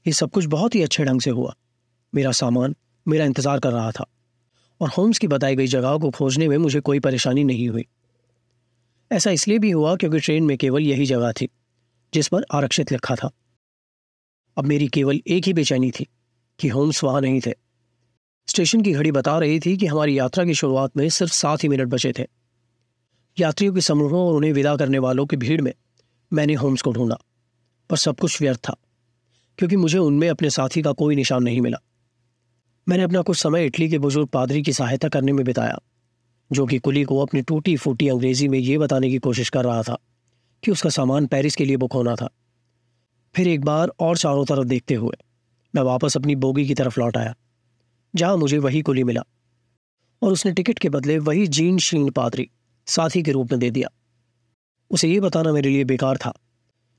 ये सब कुछ बहुत ही अच्छे ढंग से हुआ। मेरा सामान, मेरा इंतज़ार कर रहा था और होम्स की बताई गई जगह को खोजने में मुझे कोई परेशानी नहीं हुई। ऐसा इसलिए भी हुआ क्योंकि ट्रेन में केवल यही जगह थी, जिस पर आरक्षित लिखा था। अब मेरी केवल एक ही बेचैनी थी कि होम्स वहाँ नहीं थे। स्टेशन की घड़ी बता रही थी कि हमारी यात्रा की शुरुआत में सिर्फ़ सात ही मिनट बचे थे। यात्रियों के समूहों और उन्हें विदा करने वालों की भीड़ में मैंने होम्स को ढूंढा, पर सब कुछ व्यर्थ था, क्योंकि मुझे उनमें अपने साथी का कोई निशान नहीं मिला। मैंने अपना कुछ समय इटली के बुज़ुर्ग पादरी की सहायता करने में बिताया, जो कि कुली को अपनी टूटी फूटी अंग्रेज़ी में ये बताने की कोशिश कर रहा था कि उसका सामान पेरिस के लिए बुक होना था। फिर एक बार और चारों तरफ़ देखते हुए, मैं वापस अपनी बोगी की तरफ़ लौट आया, जहाँ मुझे वही कुली मिला, और उसने टिकट के बदले वही जीन शीन पादरी साथी के रूप में दे दिया। उसे ये बताना मेरे लिए बेकार था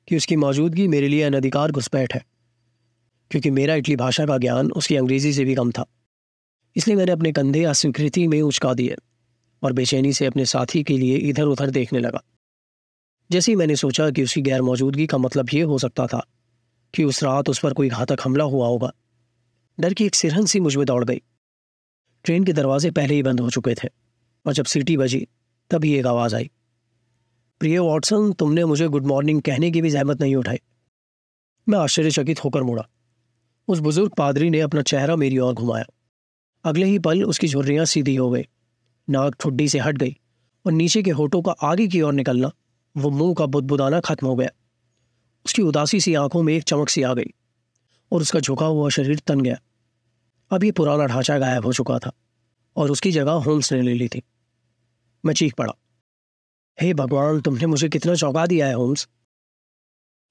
कि उसकी मौजूदगी मेरे लिए अनधिकार घुसपैठ है, क्योंकि मेरा इटली भाषा का ज्ञान उसकी अंग्रेज़ी से भी कम था। इसलिए मैंने अपने कंधे अस्वीकृति में उचका दिए और बेचैनी से अपने साथी के लिए इधर उधर देखने लगा। जैसे ही मैंने सोचा कि उसकी गैर मौजूदगी का मतलब ये हो सकता था कि उस रात उस पर कोई घातक हमला हुआ होगा, डर की एक सिरहन सी मुझमें दौड़ गई। ट्रेन के दरवाजे पहले ही बंद हो चुके थे और जब सीटी बजी तभी एक आवाज़ आई। प्रिय वॉटसन, तुमने मुझे गुड मॉर्निंग कहने की भी जहमत नहीं उठाई। मैं आश्चर्यचकित होकर मुड़ा। उस बुज़ुर्ग पादरी ने अपना चेहरा मेरी ओर घुमाया। अगले ही पल उसकी झुर्रियाँ सीधी हो गई। नाक ठुड्डी से हट गई और नीचे के होठों का आगे की ओर निकलना, वो मुँह का बुदबुदाना खत्म हो गया। उसकी उदासी सी आँखों में एक चमक सी आ गई और उसका झुका हुआ शरीर तन गया। अब ये पुराना ढांचा गायब हो चुका था और उसकी जगह होम्स ने ले ली थी। मैं चीख पड़ा। हे hey भगवान, तुमने मुझे कितना चौंका दिया है, होम्स?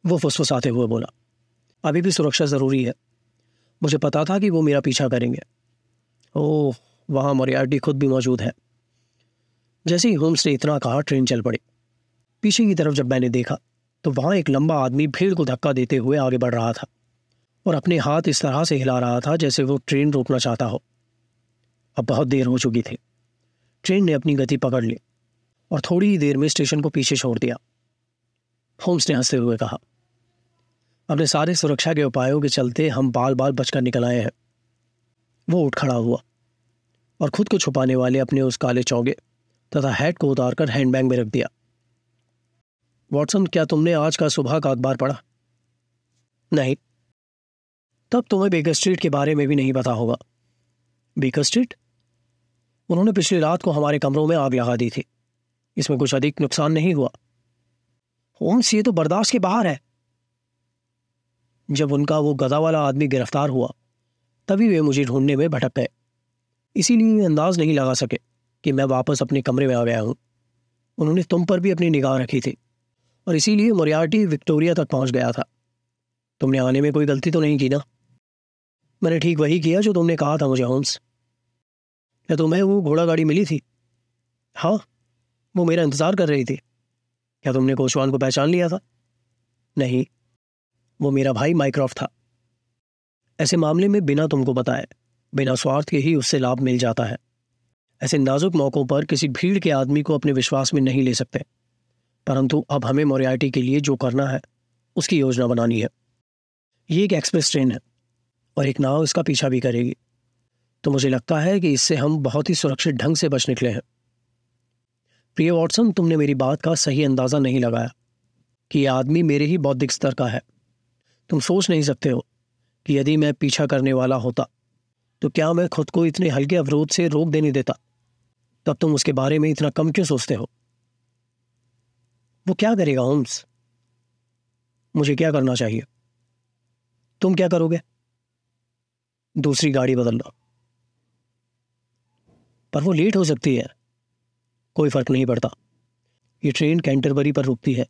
वो फुसफुसाते हुए बोला, अभी भी सुरक्षा ज़रूरी है। मुझे पता था कि वो मेरा पीछा करेंगे। ओह, वहाँ मोरियार्टी खुद भी मौजूद है। जैसे ही होम्स ने इतना कहा, ट्रेन चल पड़ी। पीछे की तरफ़ जब मैंने देखा तो वहाँ एक लंबा आदमी भीड़ को धक्का देते हुए आगे बढ़ रहा था और अपने हाथ इस तरह से हिला रहा था जैसे वो ट्रेन रोकना चाहता हो। अब बहुत देर हो चुकी थी। ट्रेन ने अपनी गति पकड़ ली और थोड़ी ही देर में स्टेशन को पीछे छोड़ दिया। होम्स ने हँसते हुए कहा, अपने सारे सुरक्षा के उपायों के चलते हम बाल बाल बचकर निकल आए हैं। वो उठ खड़ा हुआ और खुद को छुपाने वाले अपने उस काले चौगे तथा हैट को उतारकर हैंडबैग में रख दिया। वॉटसन, क्या तुमने आज का सुबह का अखबार पढ़ा? नहीं। तब तुम्हें बेकर स्ट्रीट के बारे में भी नहीं पता होगा। Baker Street? उन्होंने पिछली रात को हमारे कमरों में आग लगा दी थी। इसमें कुछ अधिक नुकसान नहीं हुआ। होम्स, ये तो बर्दाश्त के बाहर है। जब उनका वो गदा वाला आदमी गिरफ़्तार हुआ, तभी वे मुझे ढूँढने में भटक गए। इसीलिए ये अंदाज नहीं लगा सके कि मैं वापस अपने कमरे में आ गया हूँ। उन्होंने तुम पर भी अपनी निगाह रखी थी, और इसीलिए मोरियार्टी विक्टोरिया तक पहुँच गया था। तुमने आने में कोई गलती तो नहीं की ना? मैंने ठीक वही किया जो तुमने कहा था मुझे, होम्स। क्या तुम्हें वो घोड़ा गाड़ी मिली थी? हाँ वो मेरा इंतज़ार कर रही थी। क्या तुमने कोशवान को पहचान लिया था? नहीं, वो मेरा भाई माइक्रॉफ्ट था। ऐसे मामले में बिना तुमको बताए, बिना स्वार्थ के ही उससे लाभ मिल जाता है। ऐसे नाजुक मौक़ों पर किसी भीड़ के आदमी को अपने विश्वास में नहीं ले सकते। परंतु अब हमें मोरियाटी के लिए जो करना है, उसकी योजना बनानी है। ये एक एक्सप्रेस ट्रेन है, और एक नाव इसका पीछा भी करेगी। तो मुझे लगता है कि इससे हम बहुत ही सुरक्षित ढंग से बच निकले हैं। प्रिय वॉटसन, तुमने मेरी बात का सही अंदाज़ा नहीं लगाया कि यह आदमी मेरे ही बौद्धिक स्तर का है। तुम सोच नहीं सकते हो कि यदि मैं पीछा करने वाला होता तो क्या मैं खुद को इतने हल्के अवरोध से रोक देने देता? तब तुम उसके बारे में इतना कम क्यों सोचते हो? वो क्या करेगा होम्स मुझे क्या करना चाहिए? तुम क्या करोगे? दूसरी गाड़ी बदलना पर वो लेट हो सकती है। कोई फ़र्क नहीं पड़ता। ये ट्रेन कैंटरबरी पर रुकती है।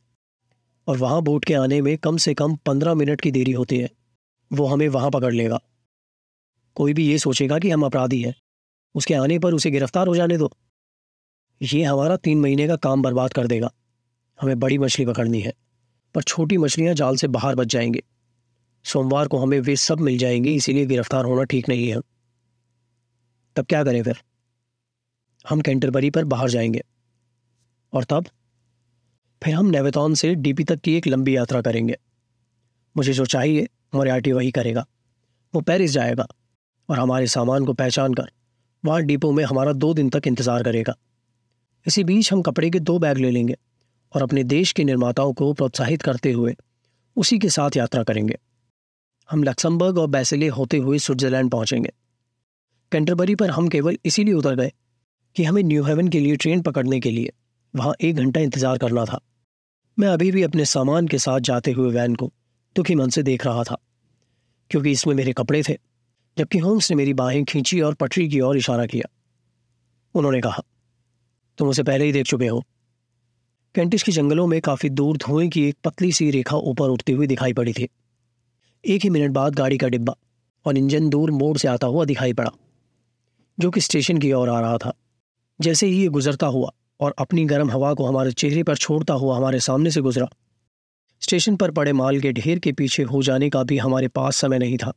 और वहाँ बोट के आने में कम से कम पंद्रह मिनट की देरी होती है। वो हमें वहाँ पकड़ लेगा। कोई भी ये सोचेगा कि हम अपराधी हैं। उसके आने पर उसे गिरफ़्तार हो जाने दो। ये हमारा तीन महीने का काम बर्बाद कर देगा। हमें बड़ी मछली पकड़नी है। पर छोटी मछलियाँ जाल से बाहर बच जाएँगी। सोमवार को हमें वे सब मिल जाएँगे, इसीलिए गिरफ़्तार होना ठीक नहीं है। तब क्या करें फिर? हम कैंटरबरी पर बाहर जाएँगे। और तब, फिर हम नेवेतौन से डीपी तक की एक लंबी यात्रा करेंगे। मुझे जो चाहिए मोरियाटी वही करेगा। वो पेरिस जाएगा और हमारे सामान को पहचान कर वहाँ डिपो में हमारा दो दिन तक इंतज़ार करेगा। इसी बीच हम कपड़े के दो बैग ले लेंगे और अपने देश के निर्माताओं को प्रोत्साहित करते हुए उसी के साथ यात्रा करेंगे। हम लक्समबर्ग और बैसिले होते हुए स्विट्जरलैंड पहुँचेंगे। कैंटरबरी पर हम केवल इसीलिए उतर गए कि हमें न्यू हेवन के लिए ट्रेन पकड़ने के लिए वहाँ एक घंटा इंतज़ार करना था। मैं अभी भी अपने सामान के साथ जाते हुए वैन को दुखी मन से देख रहा था, क्योंकि इसमें मेरे कपड़े थे, जबकि होम्स ने मेरी बाहें खींची और पटरी की ओर इशारा किया। उन्होंने कहा, तुम उसे पहले ही देख चुके हो। कैंटिस के जंगलों में काफ़ी दूर धुएँ की एक पतली सी रेखा ऊपर उठती हुई दिखाई पड़ी थी। एक ही मिनट बाद गाड़ी का डिब्बा और इंजन दूर मोड़ से आता हुआ दिखाई पड़ा, जो कि स्टेशन की ओर आ रहा था। जैसे ही ये गुजरता हुआ और अपनी गर्म हवा को हमारे चेहरे पर छोड़ता हुआ हमारे सामने से गुजरा, स्टेशन पर पड़े माल के ढेर के पीछे हो जाने का भी हमारे पास समय नहीं था।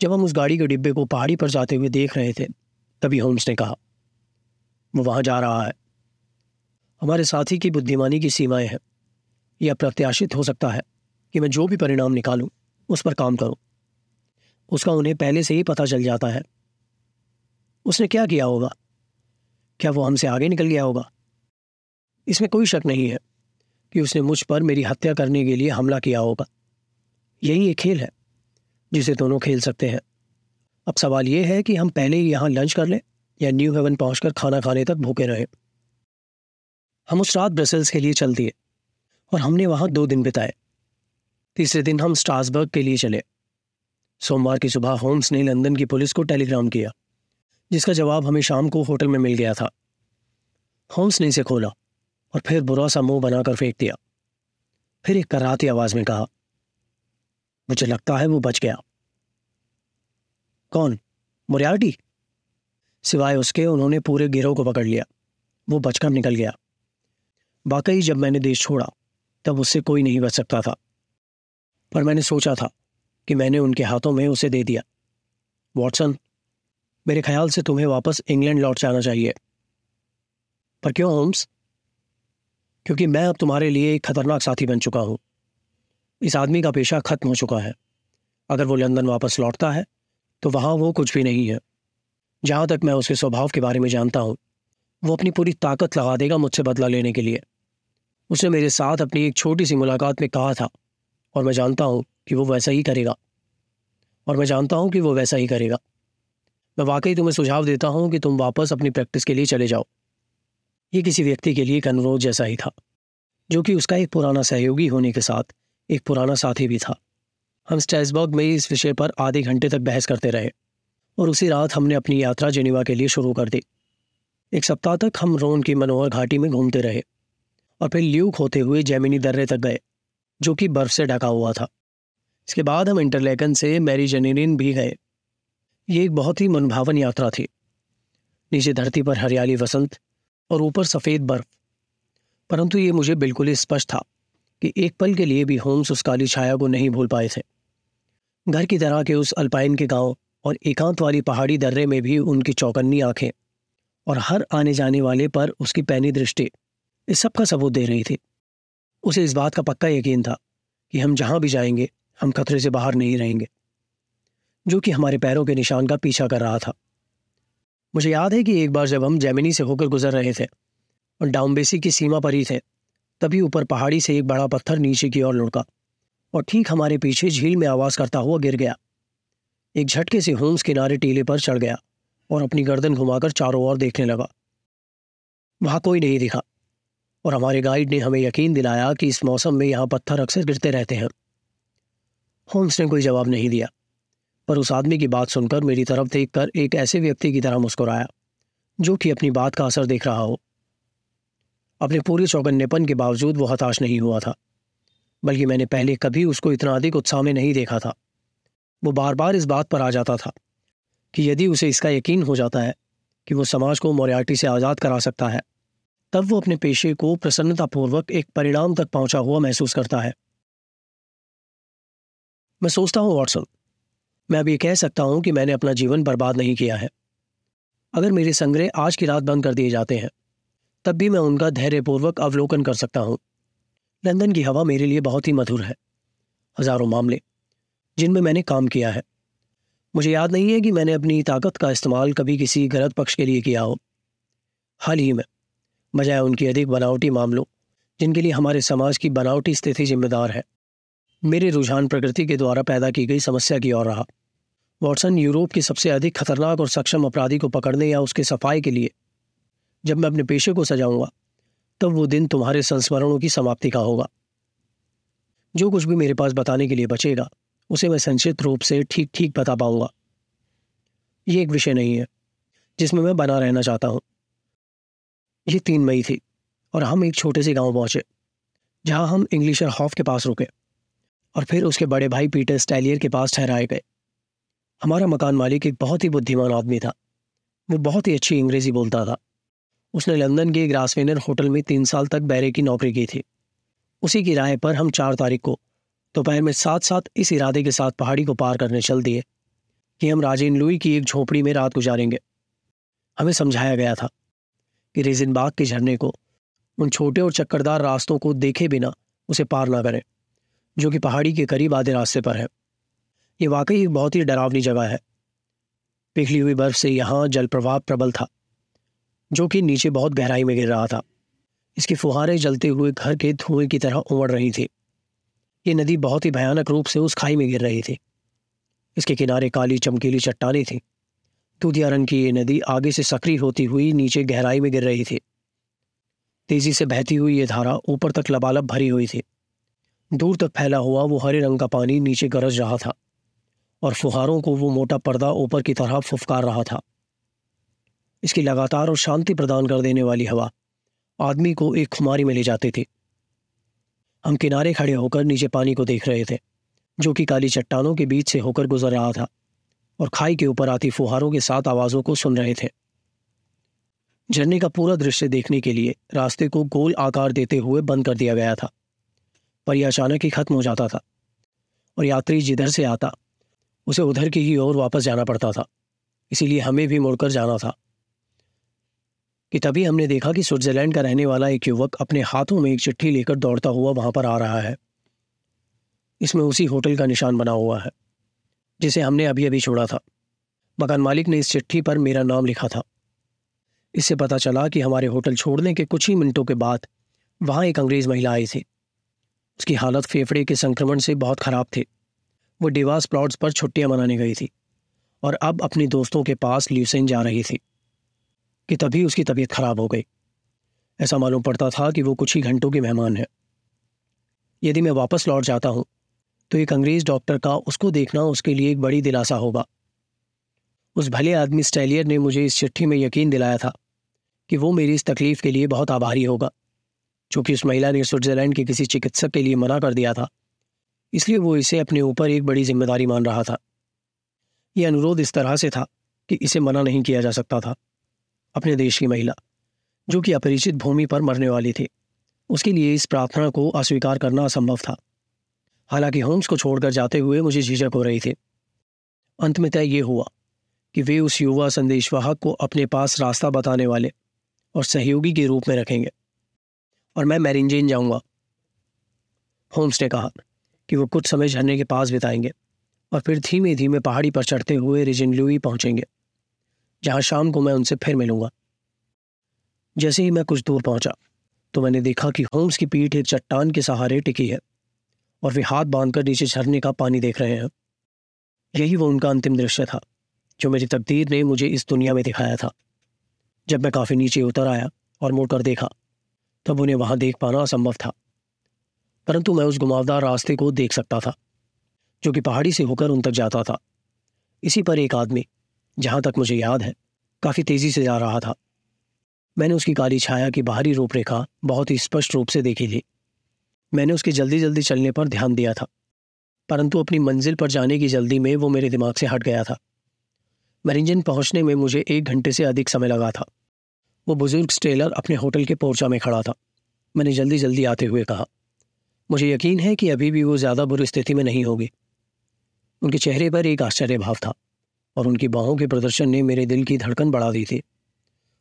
जब हम उस गाड़ी के डिब्बे को पहाड़ी पर जाते हुए देख रहे थे, तभी होम्स ने कहा, वो वहाँ जा रहा है। हमारे साथी की बुद्धिमानी की सीमाएँ हैं। यह अप्रत्याशित हो सकता है कि मैं जो भी परिणाम निकालूं, उस पर काम करूँ। उसका उन्हें पहले से ही पता चल जाता है। उसने क्या किया होगा? क्या वो हमसे आगे निकल गया होगा? इसमें कोई शक नहीं है कि उसने मुझ पर मेरी हत्या करने के लिए हमला किया होगा। यही एक खेल है, जिसे दोनों खेल सकते हैं। अब सवाल यह है कि हम पहले ही यहाँ लंच कर लें या न्यू हेवन पहुंचकर खाना खाने तक भूखे रहे। हम उस रात ब्रसल्स के लिए चल दिए और हमने वहाँ दो दिन बिताए। तीसरे दिन हम स्ट्रासबर्ग के लिए चले। सोमवार की सुबह होम्स ने लंदन की पुलिस को टेलीग्राम किया। जिसका जवाब हमें शाम को होटल में मिल गया था। होम्स ने इसे खोला और फिर बुरा सा मुँह बनाकर फेंक दिया। फिर एक कराती आवाज़ में कहा, मुझे लगता है वो बच गया। कौन? मोरियार्टी? सिवाय उसके, उन्होंने पूरे गिरोह को पकड़ लिया। वो बचकर निकल गया। वाकई जब मैंने देश छोड़ा, तब उससे कोई नहीं बच सकता था। पर मैंने सोचा था कि मैंने उनके हाथों में उसे दे दिया। वॉटसन मेरे ख्याल से तुम्हें वापस इंग्लैंड लौट जाना चाहिए। पर क्यों, होम्स? क्योंकि मैं अब तुम्हारे लिए एक खतरनाक साथी बन चुका हूँ। इस आदमी का पेशा खत्म हो चुका है। अगर वो लंदन वापस लौटता है तो वहाँ वो कुछ भी नहीं है। जहाँ तक मैं उसके स्वभाव के बारे में जानता हूँ, वो अपनी पूरी ताकत लगा देगा मुझसे बदला लेने के लिए। उसने मेरे साथ अपनी एक छोटी सी मुलाकात में कहा था, और मैं जानता हूँ कि वो वैसा ही करेगा। और मैं जानता हूँ कि वो वैसा ही करेगा। मैं वाकई तुम्हें सुझाव देता हूँ कि तुम वापस अपनी प्रैक्टिस के लिए चले जाओ। ये किसी व्यक्ति के लिए एक अनुरोध जैसा ही था, जो कि उसका एक पुराना सहयोगी होने के साथ एक पुराना साथी भी था। हम स्टेसबर्ग में इस विषय पर आधे घंटे तक बहस करते रहे और उसी रात हमने अपनी यात्रा जेनेवा के लिए शुरू कर दी। एक सप्ताह तक हम रोन की मनोहर घाटी में घूमते रहे और फिर ल्यूक होते हुए जैमिनी दर्रे तक गए, जो कि बर्फ़ से ढका हुआ था। इसके बाद हम इंटरलेकन से मैरी जनीन भी गए। ये एक बहुत ही मनभावन यात्रा थी। नीचे धरती पर हरियाली वसंत और ऊपर सफ़ेद बर्फ़। परंतु ये मुझे बिल्कुल ही स्पष्ट था कि एक पल के लिए भी होम्स उस काली छाया को नहीं भूल पाए थे। घर की तरह के उस अल्पाइन के गाँव और एकांत वाली पहाड़ी दर्रे में भी उनकी चौकन्नी आँखें और हर आने जाने वाले पर उसकी पैनी दृष्टि, इस सब का सबूत दे रही थी। उसे इस बात का पक्का यकीन था कि हम जहाँ भी जाएँगे, हम खतरे से बाहर नहीं रहेंगे। जो कि हमारे पैरों के निशान का पीछा कर रहा था। मुझे याद है कि एक बार जब हम जैमिनी से होकर गुजर रहे थे और डाउम्बेसी की सीमा पर ही थे, तभी ऊपर पहाड़ी से एक बड़ा पत्थर नीचे की ओर लुढ़का और ठीक हमारे पीछे झील में आवाज़ करता हुआ गिर गया। एक झटके से होम्स किनारे टीले पर चढ़ गया और अपनी गर्दन घुमाकर चारों ओर देखने लगा। वहाँ कोई नहीं दिखा और हमारे गाइड ने हमें यकीन दिलाया कि इस मौसम में यहाँ पत्थर अक्सर गिरते रहते हैं। होम्स ने कोई जवाब नहीं दिया। पर उस आदमी की बात सुनकर मेरी तरफ़ देखकर एक ऐसे व्यक्ति की तरह मुस्कुराया, जो कि अपनी बात का असर देख रहा हो। अपने पूरे चौकन्नेपन के बावजूद वो हताश नहीं हुआ था, बल्कि मैंने पहले कभी उसको इतना अधिक उत्साह में नहीं देखा था। वो बार बार इस बात पर आ जाता था कि यदि उसे इसका यकीन हो जाता है कि वो समाज को मोरियाटी से आज़ाद करा सकता है, तब वो अपने पेशे को प्रसन्नतापूर्वक एक परिणाम तक पहुँचा हुआ महसूस करता है। मैं सोचता हूँ, वॉटसन मैं अभी कह सकता हूँ कि मैंने अपना जीवन बर्बाद नहीं किया है। अगर मेरे संग्रह आज की रात बंद कर दिए जाते हैं, तब भी मैं उनका धैर्यपूर्वक अवलोकन कर सकता हूँ। लंदन की हवा मेरे लिए बहुत ही मधुर है। हज़ारों मामले, जिनमें मैंने काम किया है। मुझे याद नहीं है कि मैंने अपनी ताकत का इस्तेमाल कभी किसी गलत पक्ष के लिए किया हो। हाल ही में, बजाय उनकी अधिक बनावटी मामलों, जिनके लिए हमारे समाज की बनावटी स्थिति जिम्मेदार है। मेरे रुझान प्रकृति के द्वारा पैदा की गई समस्या की ओर रहा। वॉटसन यूरोप के सबसे अधिक खतरनाक और सक्षम अपराधी को पकड़ने या उसके सफ़ाई के लिए जब मैं अपने पेशे को सजाऊँगा, तब वो दिन तुम्हारे संस्मरणों की समाप्ति का होगा। जो कुछ भी मेरे पास बताने के लिए बचेगा, उसे मैं संक्षिप्त रूप से ठीक ठीक बता पाऊँगा। ये एक विषय नहीं है, जिसमें मैं बना रहना चाहता हूँ। ये तीन मई थी, और हम एक छोटे से गाँव पहुँचे, जहाँ हम इंग्लिशर हॉफ के पास रुके। और फिर उसके बड़े भाई पीटर स्टैलियर के पास ठहराए गए। हमारा मकान मालिक एक बहुत ही बुद्धिमान आदमी था। वो बहुत ही अच्छी अंग्रेज़ी बोलता था। उसने लंदन के ग्रासवेनर होटल में तीन साल तक बैरे की नौकरी की थी। उसी की राय पर हम चार तारीख को दोपहर में साथ साथ इस इरादे के साथ पहाड़ी को पार करने चल दिए कि हम राजेन लुई की एक झोपड़ी में रात गुजारेंगे। हमें समझाया गया था कि रेजिन बाग के झरने को उन छोटे और चक्करदार रास्तों को देखे बिना उसे पार ना करें। जो कि पहाड़ी के करीब आधे रास्ते पर है। ये वाकई एक बहुत ही डरावनी जगह है। पिघली हुई बर्फ़ से यहाँ जल प्रवाह प्रबल था, जो कि नीचे बहुत गहराई में गिर रहा था। इसकी फुहारें जलते हुए घर के धुएँ की तरह उमड़ रही थी। ये नदी बहुत ही भयानक रूप से उस खाई में गिर रही थी। इसके किनारे काली चमकीली चट्टाने थी। दूधिया रंग की ये नदी आगे से सक्रिय होती हुई नीचे गहराई में गिर रही थी। तेज़ी से बहती हुई ये धारा ऊपर तक लबालब भरी हुई थी। दूर तक फैला हुआ वो हरे रंग का पानी नीचे गरज रहा था, और फुहारों को वो मोटा पर्दा ऊपर की तरह फुफकार रहा था। इसकी लगातार और शांति प्रदान कर देने वाली हवा आदमी को एक खुमारी में ले जाती थी। हम किनारे खड़े होकर नीचे पानी को देख रहे थे, जो कि काली चट्टानों के बीच से होकर गुजर रहा था, और खाई के ऊपर आती फुहारों के साथ आवाज़ों को सुन रहे थे। झरने का पूरा दृश्य देखने के लिए रास्ते को गोल आकार देते हुए बंद कर दिया गया था। पर यह अचानक ही खत्म हो जाता था और यात्री जिधर से आता, उसे उधर की ही ओर वापस जाना पड़ता था। इसीलिए हमें भी मुड़कर जाना था। कि तभी हमने देखा कि स्विट्जरलैंड का रहने वाला एक युवक अपने हाथों में एक चिट्ठी लेकर दौड़ता हुआ वहाँ पर आ रहा है। इसमें उसी होटल का निशान बना हुआ है, जिसे हमने अभी अभी छोड़ा था। मकान मालिक ने इस चिट्ठी पर मेरा नाम लिखा था। इससे पता चला कि हमारे होटल छोड़ने के कुछ ही मिनटों के बाद वहाँ एक अंग्रेज़ महिला आई थी। उसकी हालत फेफड़े के संक्रमण से बहुत खराब थी। वो डिवास प्लॉट्स पर छुट्टियाँ मनाने गई थी और अब अपने दोस्तों के पास ल्यूसेन जा रही थी कि तभी उसकी तबीयत खराब हो गई। ऐसा मालूम पड़ता था कि वो कुछ ही घंटों के मेहमान है। यदि मैं वापस लौट जाता हूँ तो एक अंग्रेज़ डॉक्टर का उसको देखना उसके लिए एक बड़ी दिलासा होगा। उस भले आदमी स्टैलियर ने मुझे इस चिट्ठी में यकीन दिलाया था कि वो मेरी इस तकलीफ़ के लिए बहुत आभारी होगा। चूँकि उस महिला ने स्विट्जरलैंड के किसी चिकित्सक के लिए मना कर दिया था, इसलिए वो इसे अपने ऊपर एक बड़ी ज़िम्मेदारी मान रहा था। यह अनुरोध इस तरह से था कि इसे मना नहीं किया जा सकता था। अपने देश की महिला, जो कि अपरिचित भूमि पर मरने वाली थी, उसके लिए इस प्रार्थना को अस्वीकार करना असंभव था। हालाँकि होम्स को छोड़कर जाते हुए मुझे झिझक हो रही थी। अंत में तय ये हुआ कि वे उस युवा संदेशवाहक को अपने पास रास्ता बताने वाले और सहयोगी के रूप में रखेंगे। और मैं मैरिंजेन जाऊँगा। होम्स ने कहा कि वो कुछ समय झरने के पास बिताएँगे और फिर धीमे धीमे पहाड़ी पर चढ़ते हुए रिजिन लुई पहुँचेंगे, जहाँ शाम को मैं उनसे फिर मिलूँगा। जैसे ही मैं कुछ दूर पहुँचा तो मैंने देखा कि होम्स की पीठ एक चट्टान के सहारे टिकी है और वे हाथ बांधकर नीचे झरने का पानी देख रहे हैं। यही वो उनका अंतिम दृश्य था, जो मेरी तकदीर ने मुझे इस दुनिया में दिखाया था। जब मैं काफ़ी नीचे उतर आया और मुड़कर देखा तब उन्हें वहाँ देख पाना असंभव था। परंतु मैं उस घुमावदार रास्ते को देख सकता था, जो कि पहाड़ी से होकर उन तक जाता था। इसी पर एक आदमी, जहाँ तक मुझे याद है, काफ़ी तेज़ी से जा रहा था। मैंने उसकी काली छाया की बाहरी रूपरेखा बहुत ही स्पष्ट रूप से देखी थी। मैंने उसके जल्दी जल्दी चलने पर ध्यान दिया था, परंतु अपनी मंजिल पर जाने की जल्दी में वो मेरे दिमाग से हट गया था। मैरिंजन पहुँचने में मुझे एक घंटे से अधिक समय लगा था। वो बुज़ुर्ग स्टेलर अपने होटल के पोर्चा में खड़ा था। मैंने जल्दी जल्दी आते हुए कहा, मुझे यकीन है कि अभी भी वो ज़्यादा बुरी स्थिति में नहीं होगी। उनके चेहरे पर एक आश्चर्य भाव था और उनकी बाहों के प्रदर्शन ने मेरे दिल की धड़कन बढ़ा दी थी।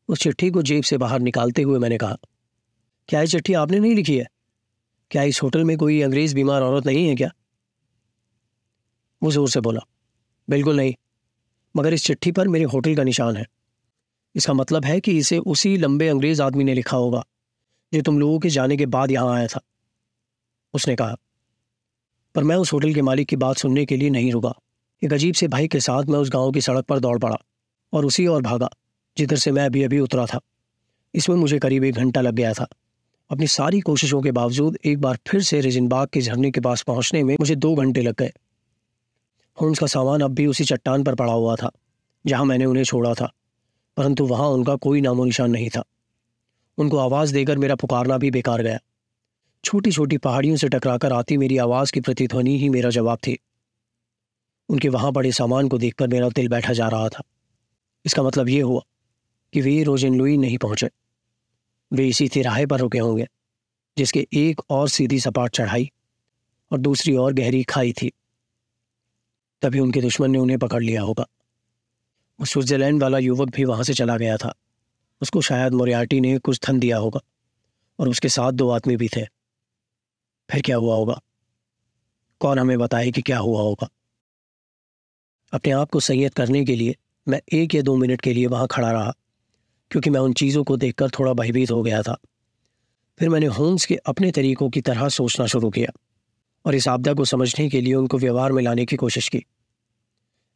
उस चिट्ठी को जेब से बाहर निकालते हुए मैंने कहा, क्या ये चिट्ठी आपने नहीं लिखी है? क्या इस होटल में कोई अंग्रेज़ बीमार औरत नहीं है क्या? वो ज़ोर से बोला, बिल्कुल नहीं, मगर इस चिट्ठी पर मेरे होटल का निशान है। इसका मतलब है कि इसे उसी लंबे अंग्रेज़ आदमी ने लिखा होगा, जो तुम लोगों के जाने के बाद यहाँ आया था। उसने कहा, पर मैं उस होटल के मालिक की बात सुनने के लिए नहीं रुका। एक अजीब से भाई के साथ मैं उस गाँव की सड़क पर दौड़ पड़ा और उसी और भागा, जिधर से मैं अभी अभी उतरा था। इसमें मुझे करीब एक घंटा लग गया था। अपनी सारी कोशिशों के बावजूद एक बार फिर से रिजिनबाग के झरने के पास पहुँचने में मुझे दो घंटे लग गए। होम्स का सामान अब भी उसी चट्टान पर पड़ा हुआ था, जहाँ मैंने उन्हें छोड़ा था। परंतु वहाँ उनका कोई नामो निशान नहीं था। उनको आवाज़ देकर मेरा पुकारना भी बेकार गया। छोटी छोटी पहाड़ियों से टकराकर आती मेरी आवाज़ की प्रतिध्वनि ही मेरा जवाब थी। उनके वहाँ पड़े सामान को देखकर मेरा दिल बैठा जा रहा था। इसका मतलब ये हुआ कि वे रोजन लुई नहीं पहुँचे। वे इसी तिराहे पर रुके होंगे, जिसके एक और सीधी सपाट चढ़ाई और दूसरी और गहरी खाई थी। तभी उनके दुश्मन ने उन्हें पकड़ लिया होगा। स्विट्जरलैंड वाला युवक भी वहाँ से चला गया था। उसको शायद मोरियाटी ने कुछ धन दिया होगा, और उसके साथ दो आदमी भी थे। फिर क्या हुआ होगा? कौन हमें बताए कि क्या हुआ होगा? अपने आप को संयत करने के लिए मैं एक या दो मिनट के लिए वहाँ खड़ा रहा, क्योंकि मैं उन चीज़ों को देखकर थोड़ा भयभीत हो गया था। फिर मैंने होम्स के अपने तरीकों की तरह सोचना शुरू किया, और इस आपदा को समझने के लिए उनको व्यवहार में लाने की कोशिश की।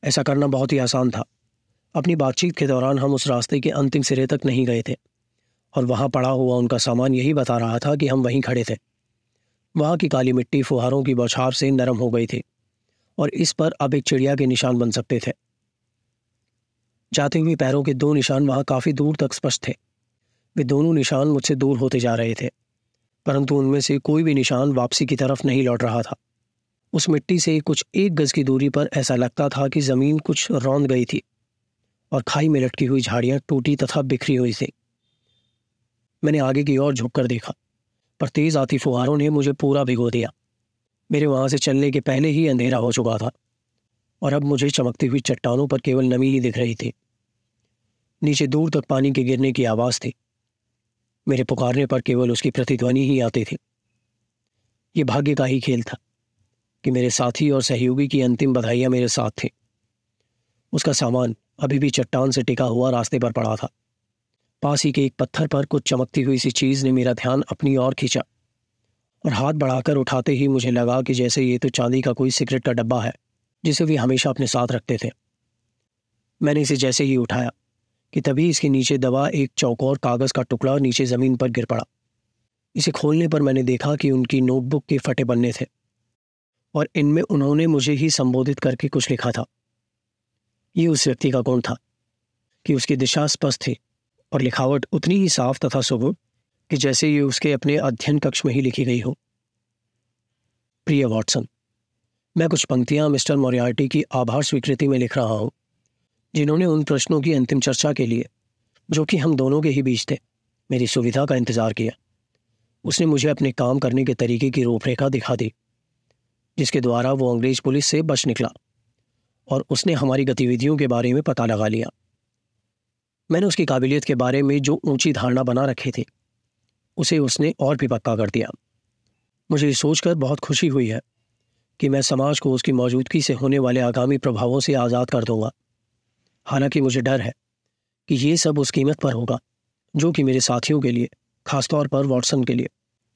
ऐसा करना बहुत ही आसान था। अपनी बातचीत के दौरान हम उस रास्ते के अंतिम सिरे तक नहीं गए थे, और वहाँ पड़ा हुआ उनका सामान यही बता रहा था कि हम वहीं खड़े थे। वहाँ की काली मिट्टी फुहारों की बौछार से नरम हो गई थी, और इस पर अब एक चिड़िया के निशान बन सकते थे। जाते हुए पैरों के दो निशान वहाँ काफ़ी दूर तक स्पष्ट थे। वे दोनों निशान मुझसे दूर होते जा रहे थे, परंतु उनमें से कोई भी निशान वापसी की तरफ़ नहीं लौट रहा था। उस मिट्टी से कुछ एक गज की दूरी पर ऐसा लगता था कि ज़मीन कुछ रौंद गई थी। और खाई में लटकी हुई झाड़ियाँ टूटी तथा बिखरी हुई थी। मैंने आगे की ओर झुककर देखा, पर तेज आती फुहारों ने मुझे पूरा भिगो दिया। मेरे वहाँ से चलने के पहले ही अंधेरा हो चुका था, और अब मुझे चमकती हुई चट्टानों पर केवल नमी ही दिख रही थी। नीचे दूर तक पानी के गिरने की आवाज़ थी। मेरे पुकारने पर केवल उसकी प्रतिध्वनि ही आती थी। ये भाग्य का ही खेल था कि मेरे साथी और सहयोगी की अंतिम बधाइयाँ मेरे साथ थी। उसका सामान अभी भी चट्टान से टिका हुआ रास्ते पर पड़ा था। पास ही के एक पत्थर पर कुछ चमकती हुई सी चीज़ ने मेरा ध्यान अपनी ओर खींचा और हाथ बढ़ाकर उठाते ही मुझे लगा कि जैसे ये तो चांदी का कोई सिगरेट का डब्बा है, जिसे वे हमेशा अपने साथ रखते थे। मैंने इसे जैसे ही उठाया कि तभी इसके नीचे दबा एक चौकोर कागज़ का टुकड़ा नीचे ज़मीन पर गिर पड़ा। इसे खोलने पर मैंने देखा कि उनकी नोटबुक के फटे बनने थे और इनमें उन्होंने मुझे ही संबोधित करके कुछ लिखा था। ये उस व्यक्ति का गुण था कि उसकी दिशा स्पष्ट थी और लिखावट उतनी ही साफ़ तथा सुगुण कि जैसे ये उसके अपने अध्ययन कक्ष में ही लिखी गई हो। प्रिय वॉटसन, मैं कुछ पंक्तियाँ मिस्टर मोरियार्टी की आभार स्वीकृति में लिख रहा हूँ, जिन्होंने उन प्रश्नों की अंतिम चर्चा के लिए, जो कि हम दोनों के ही बीच थे, मेरी सुविधा का इंतज़ार किया। उसने मुझे अपने काम करने के तरीके की रूपरेखा दिखा दी, जिसके द्वारा वो अंग्रेज़ पुलिस से बच निकला। और उसने हमारी गतिविधियों के बारे में पता लगा लिया। मैंने उसकी काबिलियत के बारे में जो ऊँची धारणा बना रखे थे, उसे उसने और भी पक्का कर दिया। मुझे सोचकर बहुत खुशी हुई है कि मैं समाज को उसकी मौजूदगी से होने वाले आगामी प्रभावों से आज़ाद कर दूँगा। हालाँकि मुझे डर है कि ये सब उस कीमत पर होगा, जो कि मेरे साथियों के लिए, खासतौर पर वॉटसन के लिए,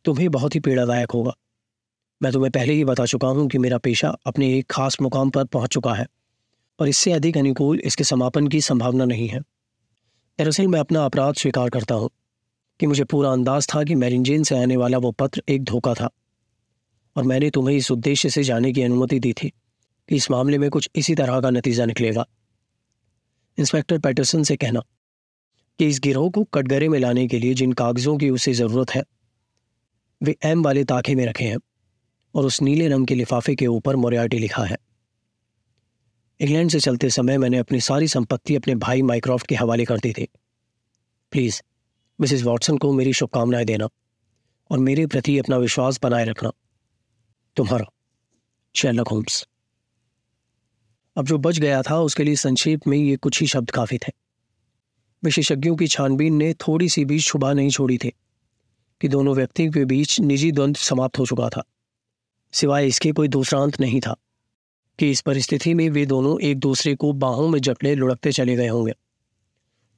तुम्हें बहुत ही पीड़ादायक होगा। मैं तुम्हें पहले ही बता चुका हूँ कि मेरा पेशा अपने एक खास मुकाम पर पहुँच चुका है। और इससे अधिक अनुकूल इसके समापन की संभावना नहीं है। दरअसल मैं अपना अपराध स्वीकार करता हूँ कि मुझे पूरा अंदाज था कि मैरिंजेन से आने वाला वो पत्र एक धोखा था और मैंने तुम्हें इस उद्देश्य से जाने की अनुमति दी थी कि इस मामले में कुछ इसी तरह का नतीजा निकलेगा। इंस्पेक्टर पैटरसन से कहना कि इस गिरोह को कटघरे में लाने के लिए जिन कागजों की उसे ज़रूरत है, वे एम वाले ताखे में रखे हैं और उस नीले रंग के लिफाफे के ऊपर मोरियाटी लिखा है। इंग्लैंड से चलते समय मैंने अपनी सारी संपत्ति अपने भाई माइक्रॉफ्ट के हवाले कर दी थी। प्लीज़, मिसिस वॉटसन को मेरी शुभकामनाएँ देना और मेरे प्रति अपना विश्वास बनाए रखना। तुम्हारा, शेरलक होम्स। अब जो बच गया था, उसके लिए संक्षेप में ये कुछ ही शब्द काफ़ी थे। विशेषज्ञों की छानबीन ने थोड़ी सी भी छुबा नहीं छोड़ी थी कि दोनों व्यक्तियों के बीच निजी द्वंद्व समाप्त हो चुका था। सिवाय इसके कोई दूसरा अंत नहीं था। कि इस परिस्थिति में वे दोनों एक दूसरे को बाहों में जकड़े लुढ़कते चले गए होंगे।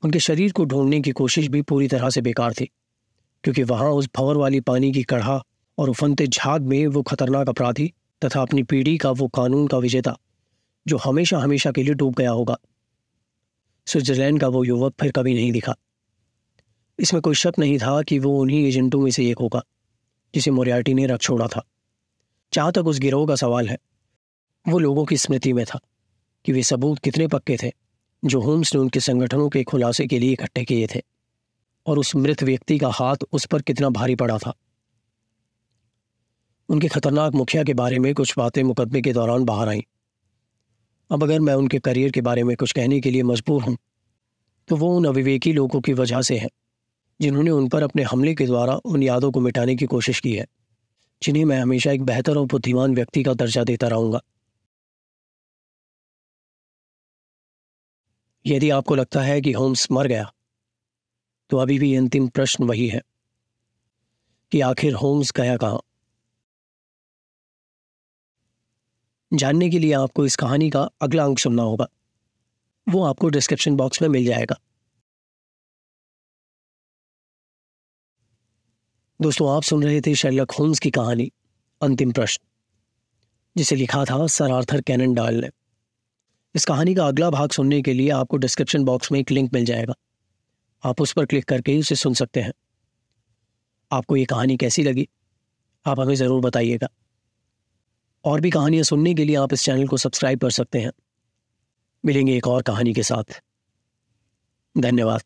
उनके शरीर को ढूँढने की कोशिश भी पूरी तरह से बेकार थी, क्योंकि वहाँ उस भंवर वाली पानी की कढ़ा और उफनते झाग में वो खतरनाक अपराधी तथा अपनी पीढ़ी का वो कानून का विजेता, जो हमेशा हमेशा के लिए डूब गया होगा। स्विट्जरलैंड का वो युवक फिर कभी नहीं दिखा। इसमें कोई शक नहीं था कि वो उन्हीं एजेंटों में से एक होगा, जिसे मोरियार्टी ने रख छोड़ा था। जहाँ तक उस गिरोह का सवाल है वो लोगों की स्मृति में था कि वे सबूत कितने पक्के थे जो होम्स ने उनके संगठनों के खुलासे के लिए इकट्ठे किए थे और उस मृत व्यक्ति का हाथ उस पर कितना भारी पड़ा था। उनके खतरनाक मुखिया के बारे में कुछ बातें मुकदमे के दौरान बाहर आईं। अब अगर मैं उनके करियर के बारे में कुछ कहने के लिए मजबूर हूँ तो वो उन अविवेकी लोगों की वजह से है, जिन्होंने उन पर अपने हमले के द्वारा उन यादों को मिटाने की कोशिश की है, जिन्हें मैं हमेशा एक बेहतर और बुद्धिमान व्यक्ति का दर्जा देता रहूँगा। यदि आपको लगता है कि होम्स मर गया तो अभी भी अंतिम प्रश्न वही है कि आखिर होम्स गया कहाँ? जानने के लिए आपको इस कहानी का अगला अंक सुनना होगा। वो आपको डिस्क्रिप्शन बॉक्स में मिल जाएगा। दोस्तों, आप सुन रहे थे शैलक होम्स की कहानी, अंतिम प्रश्न, जिसे लिखा था सर आर्थर कैनन डाल ने। इस कहानी का अगला भाग सुनने के लिए आपको डिस्क्रिप्शन बॉक्स में एक लिंक मिल जाएगा। आप उस पर क्लिक करके उसे सुन सकते हैं। आपको ये कहानी कैसी लगी? आप हमें ज़रूर बताइएगा। और भी कहानियाँ सुनने के लिए आप इस चैनल को सब्सक्राइब कर सकते हैं। मिलेंगे एक और कहानी के साथ। धन्यवाद।